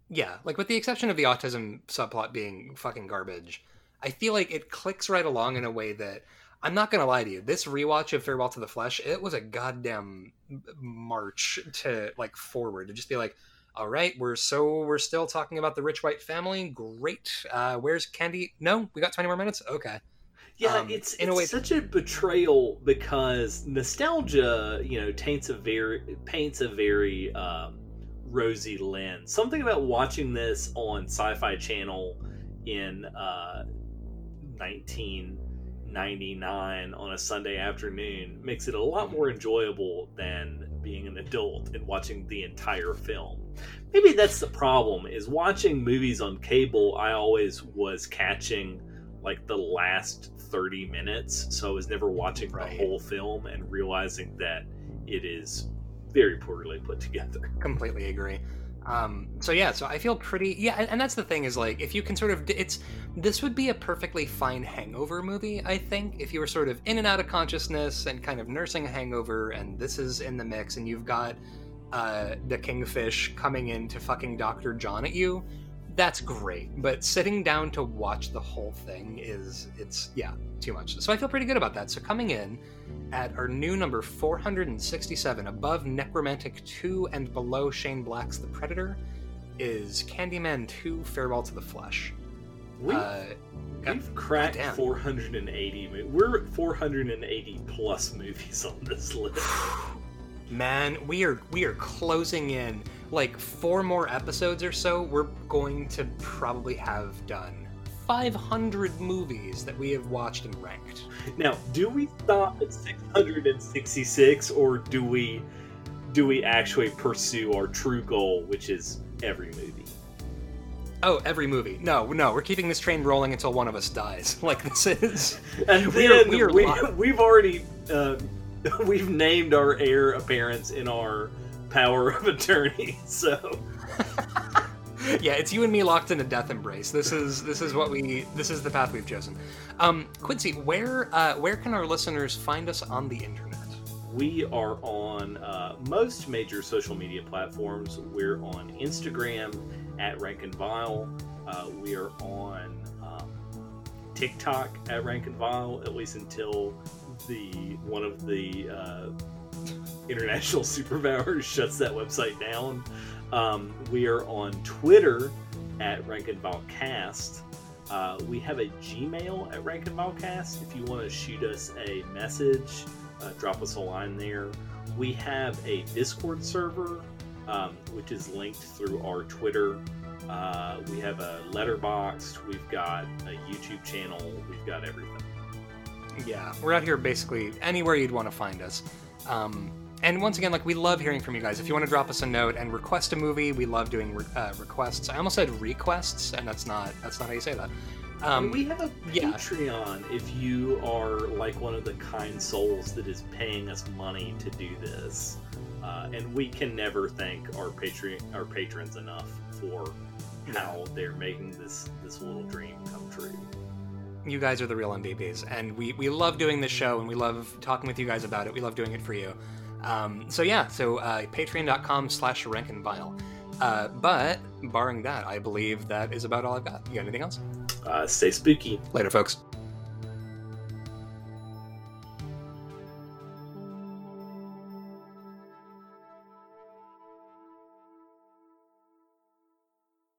A: Yeah, like with the exception of the autism subplot being fucking garbage, I feel like it clicks right along in a way that I'm not gonna lie to you. This rewatch of Farewell to the Flesh, it was a goddamn march to like forward to just be like, all right, we're so we're still talking about the rich white family. Great. Uh, where's Candy? No, we got 20 more minutes. Okay.
B: Yeah,
A: Um,
B: it's
A: in a
B: it's
A: way-
B: such a betrayal because nostalgia, you know, taints a very paints a very um, rosy lens. Something about watching this on Sci-Fi Channel in uh, 1999 on a Sunday afternoon makes it a lot more enjoyable than being an adult and watching the entire film. Maybe that's the problem is watching movies on cable I always was catching like the last 30 minutes so I was never watching
A: Right.
B: the whole film and realizing that it is very poorly put together.
A: completely agree. Um, so yeah, so I feel pretty yeah, and, and that's the thing is like if you can sort of it's this would be a perfectly fine hangover movie, I think, if you were sort of in and out of consciousness and kind of nursing a hangover, and this is in the mix, and you've got uh, the kingfish coming in to fucking Doctor John at you. That's great, but sitting down to watch the whole thing is it's yeah too much. So I feel pretty good about that. So coming in at our new number 467, above Nekromantik 2 and below Shane Black's The Predator, is Candyman 2 Farewell to the Flesh.
B: We,
A: Uh,
B: we've cracked
A: goddamn.
B: 480. We're at 480 plus movies on this list.
A: Man, we are we are closing in like four more episodes or so. We're going to probably have done 500 movies that we have watched and ranked.
B: Now, do we stop at 666, or do we do we actually pursue our true goal, which is every movie?
A: Oh, every movie. No, no, we're keeping this train rolling until one of us dies. Like this is
B: And
A: We are-
B: then
A: we are
B: we, we've already uh, we've named our heir apparents in our power of attorney. So
A: yeah, it's you and me locked in a death embrace. This is this is what we this is the path we've chosen. Um, Quincy, where uh, where can our listeners find us on the internet?
B: we are on uh, most major social media platforms. We're on Instagram at Rank and Vile. Uh, we are on um, TikTok at Rank and Vile, at least until the one of the uh, international superpowers shuts that website down. Um, we are on Twitter at Rank and Vile Cast. Uh, we have a Gmail at Rank and Vile Cast. If you want to shoot us a message, uh, drop us a line there. We have a Discord server, um, which is linked through our Twitter. Uh, we have a Letterboxd. We've got a YouTube channel. We've got everything.
A: Yeah, we're out here basically anywhere you'd want to find us. Um, and once again, like we love hearing from you guys. If you want to drop us a note and request a movie, we love doing re- uh, requests. I almost said requests, and that's not that's not how you say that. Um,
B: we have a
A: yeah.
B: Patreon if you are like one of the kind souls that is paying us money to do this. Uh, and we can never thank our patron our patrons enough for how they're making this this little dream come true.
A: you guys are the real MVPs, and we we love doing this show, and we love talking with you guys about it. We love doing it for you. Um, so yeah, so uh, patreon.com slash rank and vile. Uh, but barring that, I believe that is about all I've got. You got anything else?
B: Uh, stay spooky.
A: Later, folks.